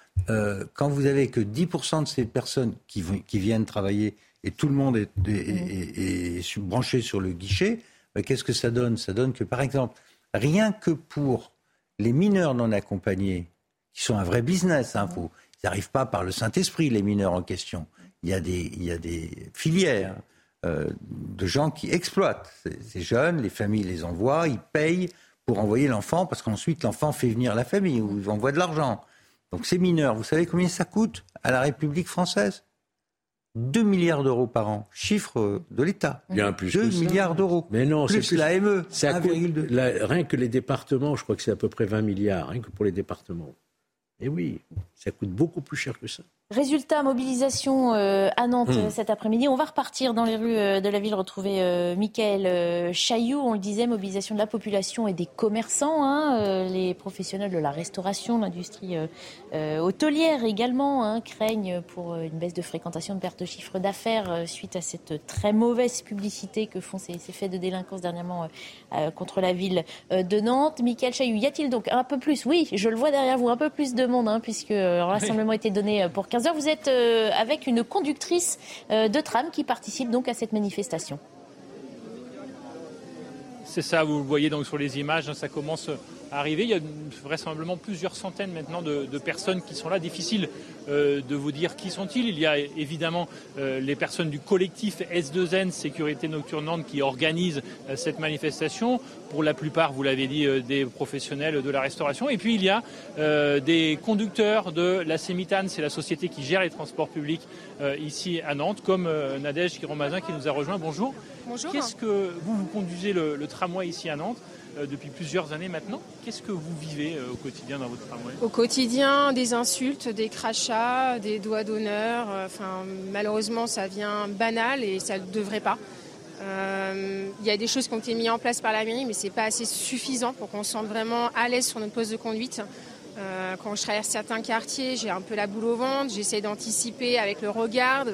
Speaker 2: quand vous avez que 10% de ces personnes qui, qui viennent travailler et tout le monde est, est, branché sur le guichet, qu'est-ce que ça donne? Ça donne que, par exemple, rien que pour les mineurs non accompagnés, qui sont un vrai business, hein, Ils n'arrivent pas par le Saint-Esprit, les mineurs en question. Il y a des, il y a des filières euh, de gens qui exploitent ces jeunes, les familles les envoient, ils payent pour envoyer l'enfant parce qu'ensuite l'enfant fait venir la famille ou ils envoient de l'argent. Donc ces mineurs, vous savez combien ça coûte à la République française? 2 milliards d'euros par an, chiffre de l'État.
Speaker 8: Bien plus
Speaker 2: 2 milliards d'euros.
Speaker 8: Mais non,
Speaker 2: plus
Speaker 8: c'est
Speaker 2: l'AME.
Speaker 8: Ça coûte, la, rien que les départements, je crois que c'est à peu près 20 milliards, rien que pour les départements. Et oui, ça coûte beaucoup plus cher que ça.
Speaker 1: Résultat, mobilisation euh, à Nantes
Speaker 8: Mmh.
Speaker 1: cet après-midi. On va repartir dans les rues euh, de la ville retrouver euh, Michael euh, Chailloux. On le disait, mobilisation de la population et des commerçants, hein, les professionnels de la restauration, l'industrie hôtelière également, hein, craignent pour une baisse de fréquentation, de perte de chiffre d'affaires suite à cette très mauvaise publicité que font ces, ces faits de délinquance dernièrement contre la ville de Nantes. Michael Chailloux, y a-t-il donc un peu plus? Oui, je le vois derrière vous, un peu plus de monde, hein, puisque le rassemblement était donné pour 15 Vous êtes euh, avec une conductrice euh, de tram qui participe donc à cette manifestation.
Speaker 16: C'est ça, vous le voyez donc sur les images, hein, ça commence arriver. Il y a vraisemblablement plusieurs centaines maintenant de, de personnes qui sont là. Difficile euh, de vous dire qui sont-ils. Il y a évidemment euh, les personnes du collectif S2N Sécurité Nocturne Nantes qui organisent euh, cette manifestation. Pour la plupart, vous l'avez dit, des professionnels de la restauration. Et puis il y a des conducteurs de la Sémitane, c'est la société qui gère les transports publics ici à Nantes, comme Nadège Kiromazin qui nous a rejoint. Bonjour.
Speaker 23: Bonjour.
Speaker 16: Qu'est-ce que vous, vous conduisez le, le tramway ici à Nantes? Depuis plusieurs années maintenant. Qu'est-ce que vous vivez euh, au quotidien dans votre tramway?
Speaker 23: Au quotidien, des insultes, des crachats, des doigts d'honneur. euh, Enfin, malheureusement, ça vient banal et ça ne devrait pas. Euh, Il y a des choses qui ont été mises en place par la mairie, mais c'est pas assez suffisant pour qu'on se sente vraiment à l'aise sur notre poste de conduite. Euh, quand je traverse certains quartiers, j'ai un peu la boule au ventre, j'essaie d'anticiper avec le regard,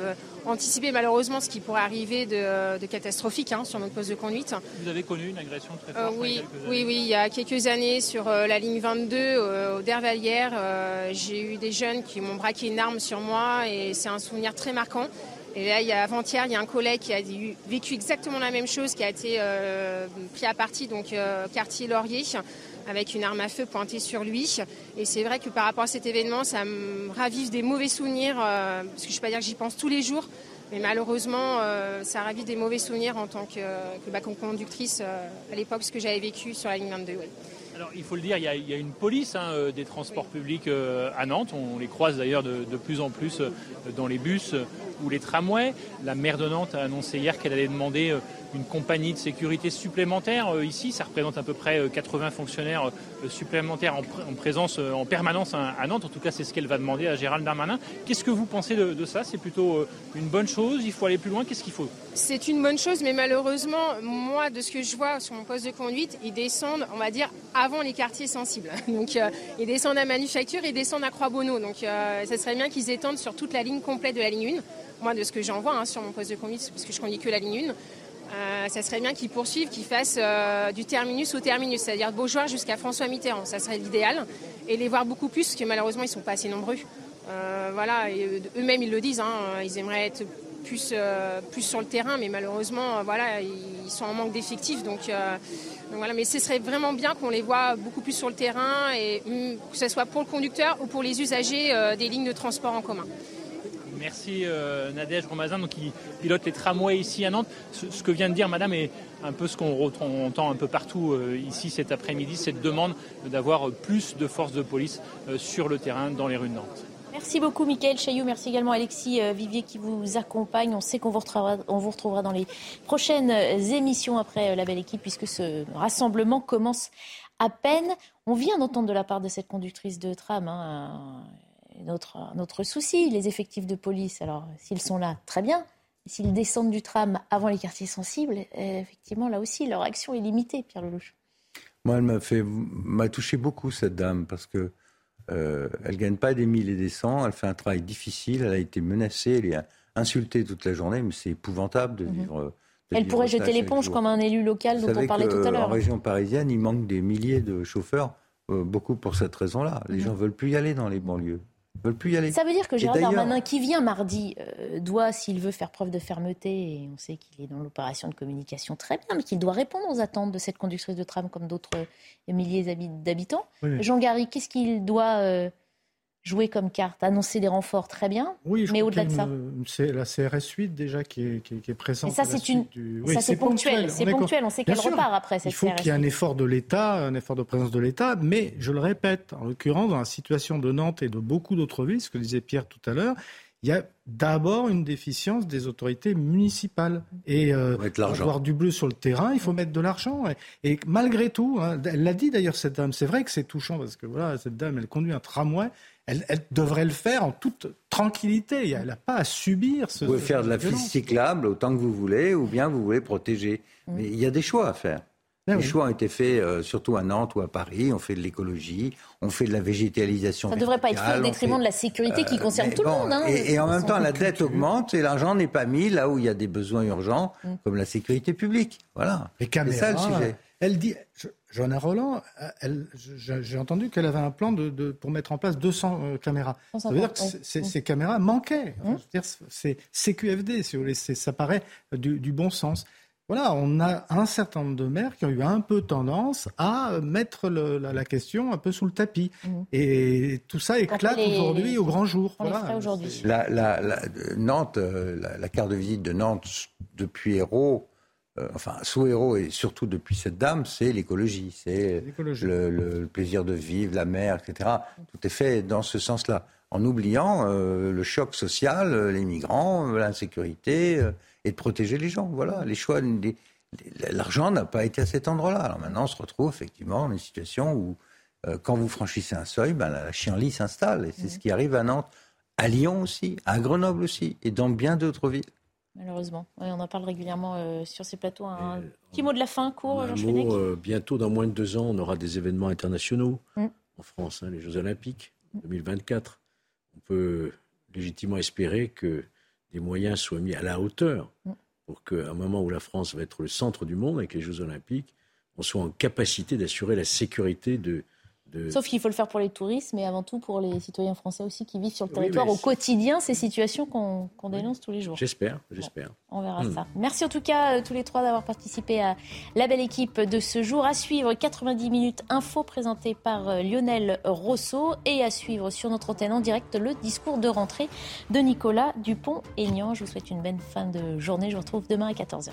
Speaker 23: anticiper malheureusement ce qui pourrait arriver de, de catastrophique hein, sur notre poste de conduite.
Speaker 16: Vous avez connu une agression très
Speaker 23: Euh,
Speaker 16: forte il y a
Speaker 23: oui, oui, oui, il y a quelques années sur euh, la ligne 22 euh, au Dervalière, euh, j'ai eu des jeunes qui m'ont braqué une arme sur moi et c'est un souvenir très marquant. Et là, il y a avant-hier, il y a un collègue qui a vécu exactement la même chose, qui a été euh, pris à partie, donc euh, quartier Laurier, avec une arme à feu pointée sur lui. Et c'est vrai que par rapport à cet événement, ça me ravive des mauvais souvenirs, euh, parce que je ne vais pas dire que j'y pense tous les jours, mais malheureusement, euh, ça ravive des mauvais souvenirs en tant que, bah, conductrice euh, à l'époque, ce que j'avais vécu sur la ligne 22. oui.
Speaker 16: Alors, il faut le dire, il y a, il y a une police hein, des transports publics euh, à Nantes. On les croise d'ailleurs de, de plus en plus dans les bus ou les tramways. La maire de Nantes a annoncé hier qu'elle allait demander euh, une compagnie de sécurité supplémentaire euh, ici. Ça représente à peu près euh, 80 fonctionnaires euh, supplémentaires en, pr- en présence en permanence à, à Nantes. En tout cas, c'est ce qu'elle va demander à Gérald Darmanin. Qu'est-ce que vous pensez de, ça? C'est plutôt une bonne chose? Il faut aller plus loin? Qu'est-ce qu'il faut?
Speaker 23: C'est une bonne chose, mais malheureusement, moi, de ce que je vois sur mon poste de conduite, ils descendent, on va dire, avant les quartiers sensibles. Donc, ils descendent à Manufacture, ils descendent à Croix-Bonneau. Donc, ça serait bien qu'ils étendent sur toute la ligne complète de la ligne 1. Moi, de ce que j'en vois hein, sur mon poste de conduite, parce que je conduis que la ligne 1. Euh, ça serait bien qu'ils poursuivent, qu'ils fassent euh, du terminus au terminus, c'est-à-dire de Beaujoire jusqu'à François Mitterrand. Ça serait l'idéal. Et les voir beaucoup plus, parce que malheureusement, ils ne sont pas assez nombreux. Euh, voilà, eux-mêmes, ils le disent. hein, ils aimeraient être plus, plus sur le terrain, mais malheureusement, voilà, ils sont en manque d'effectifs. Donc, voilà, mais ce serait vraiment bien qu'on les voit beaucoup plus sur le terrain, et hum, que ce soit pour le conducteur ou pour les usagers des lignes de transport en commun.
Speaker 16: Merci euh, Nadège Romazin, qui pilote les tramways ici à Nantes. Ce, que vient de dire Madame est un peu ce qu'on entend un peu partout euh, ici cet après-midi, cette demande d'avoir plus de forces de police euh, sur le terrain dans les rues de Nantes.
Speaker 1: Merci beaucoup, Michael Chailloux. Merci également, Alexis euh, Vivier, qui vous accompagne. On sait qu'on vous retrouvera, vous retrouvera dans les prochaines euh, émissions après euh, la belle équipe, puisque ce rassemblement commence à peine. On vient d'entendre de la part de cette conductrice de tram hein, notre, souci, les effectifs de police. Alors, s'ils sont là, très bien. S'ils descendent du tram avant les quartiers sensibles, euh, effectivement, là aussi, leur action est limitée, Pierre Lelouch.
Speaker 2: Moi, elle m'a fait, m'a touché beaucoup cette dame parce que euh, elle gagne pas des mille et des cents. Elle fait un travail difficile. Elle a été menacée, elle est insultée toute la journée, mais c'est épouvantable de
Speaker 1: Mhm.
Speaker 2: vivre. de
Speaker 1: Elle
Speaker 2: vivre
Speaker 1: pourrait jeter l'éponge comme un élu local
Speaker 2: Vous
Speaker 1: dont on parlait tout à l'heure.
Speaker 2: En région parisienne, il manque des milliers de chauffeurs, euh, beaucoup pour cette raison-là. Les
Speaker 1: Mhm.
Speaker 2: gens veulent plus y aller dans les banlieues. Ils veulent plus y aller.
Speaker 1: Ça veut dire que Gérald Darmanin, qui vient mardi, euh, doit, s'il veut faire preuve de fermeté, et on sait qu'il est dans l'opération de communication très bien, mais qu'il doit répondre aux attentes de cette conductrice de tram comme d'autres milliers d'habi- d'habitants.
Speaker 2: Oui.
Speaker 1: Jean Gary, qu'est-ce qu'il doit euh, jouer comme carte Annoncer des renforts, très bien.
Speaker 7: Oui, je
Speaker 1: mais au-delà de ça.
Speaker 7: C'est la CRS 8 déjà qui est, qui est, qui est présente.
Speaker 1: Mais ça, c'est une-
Speaker 7: du-
Speaker 1: ça, c'est ponctuel,
Speaker 7: on
Speaker 1: c'est ponctuel, on sait qu'elle repart après, cette
Speaker 7: Il faut qu'il y ait un effort de l'État, un effort de présence de l'État, mais je le répète, en l'occurrence, dans la situation de Nantes et de beaucoup d'autres villes, ce que disait Pierre tout à l'heure, il y a d'abord une déficience des autorités municipales. Et euh,
Speaker 2: l'argent.
Speaker 7: avoir du bleu sur le terrain, il faut mettre de l'argent. Et, et malgré tout, hein, elle l'a dit d'ailleurs cette dame, c'est vrai que c'est touchant parce que voilà, cette dame, elle conduit un tramway, elle, elle devrait le faire en toute tranquillité. Elle n'a pas à subir ce.
Speaker 2: Vous pouvez faire de la
Speaker 7: violence.
Speaker 2: piste cyclable autant que vous voulez, ou bien vous voulez protéger. Mais il y a des choix à faire.
Speaker 7: Ah
Speaker 2: les
Speaker 7: oui.
Speaker 2: choix ont été faits euh, surtout à Nantes ou à Paris. On fait de l'écologie, on fait de la végétalisation.
Speaker 1: Ça ne devrait pas être fait au détriment
Speaker 2: fait-
Speaker 1: de la sécurité qui
Speaker 2: Euh,
Speaker 1: concerne tout le monde. hein.
Speaker 2: et, et en même temps, la dette augmente et l'argent n'est pas mis là où il y a des besoins urgents,
Speaker 1: Mm.
Speaker 2: comme la sécurité publique. Voilà. C'est ça le sujet.
Speaker 7: Elle dit, Johanna Roland, euh, j'ai entendu qu'elle avait un plan de, de- pour mettre en place 200 euh, caméras. Ça veut dire que
Speaker 1: 150,
Speaker 7: c- ces-
Speaker 1: oui.
Speaker 7: ces caméras manquaient. Dire, C'est CQFD, si vous voulez. Ça paraît du, du bon sens. Voilà, on a un certain nombre de maires qui ont eu un peu tendance à mettre le- la, la question un peu sous le tapis. Et tout ça éclate aujourd'hui au grand jour. Voilà.
Speaker 2: La, la- la- Nantes, euh, la, la carte de visite de Nantes depuis Hérault, euh, enfin sous Hérault et surtout depuis cette dame, c'est l'écologie, c'est le, plaisir de vivre, la mer, etc. Tout est fait dans ce sens-là, en oubliant euh, le choc social, euh, les migrants, l'insécurité, euh, et de protéger les gens. Voilà, les choix, l'argent n'a pas été à cet endroit-là. Alors maintenant, on se retrouve effectivement dans une situation où, quand vous franchissez un seuil, ben, la, la chienlit s'installe, et c'est ce qui arrive à Nantes. À Lyon aussi, à Grenoble aussi, et dans bien d'autres villes.
Speaker 1: Malheureusement. Ouais, on en parle régulièrement euh, sur ces plateaux. Un petit mot de la fin, court,
Speaker 8: mot,
Speaker 1: Fenech
Speaker 8: euh, bientôt, dans moins de deux ans, on aura des événements internationaux
Speaker 1: Mm.
Speaker 8: en France, hein, les Jeux Olympiques 2024. On peut légitimement espérer que des moyens soient mis à la hauteur
Speaker 1: Mm.
Speaker 8: pour qu'à un moment où la France va être le centre du monde avec les Jeux Olympiques, on soit en capacité d'assurer la sécurité de. De-
Speaker 1: Sauf qu'il faut le faire pour les touristes, mais avant tout pour les citoyens français aussi qui vivent sur le
Speaker 8: Oui,
Speaker 1: territoire au quotidien, ces situations qu'on dénonce tous les jours.
Speaker 8: J'espère, j'espère.
Speaker 1: On verra
Speaker 8: Hmm.
Speaker 1: ça. Merci en tout cas euh, tous les trois d'avoir participé à la belle équipe de ce jour. À suivre 90 minutes info présenté par euh, Lionel Rousseau et à suivre sur notre antenne en direct le discours de rentrée de Nicolas Dupont-Aignan. Je vous souhaite une bonne fin de journée. Je vous retrouve demain à 14h.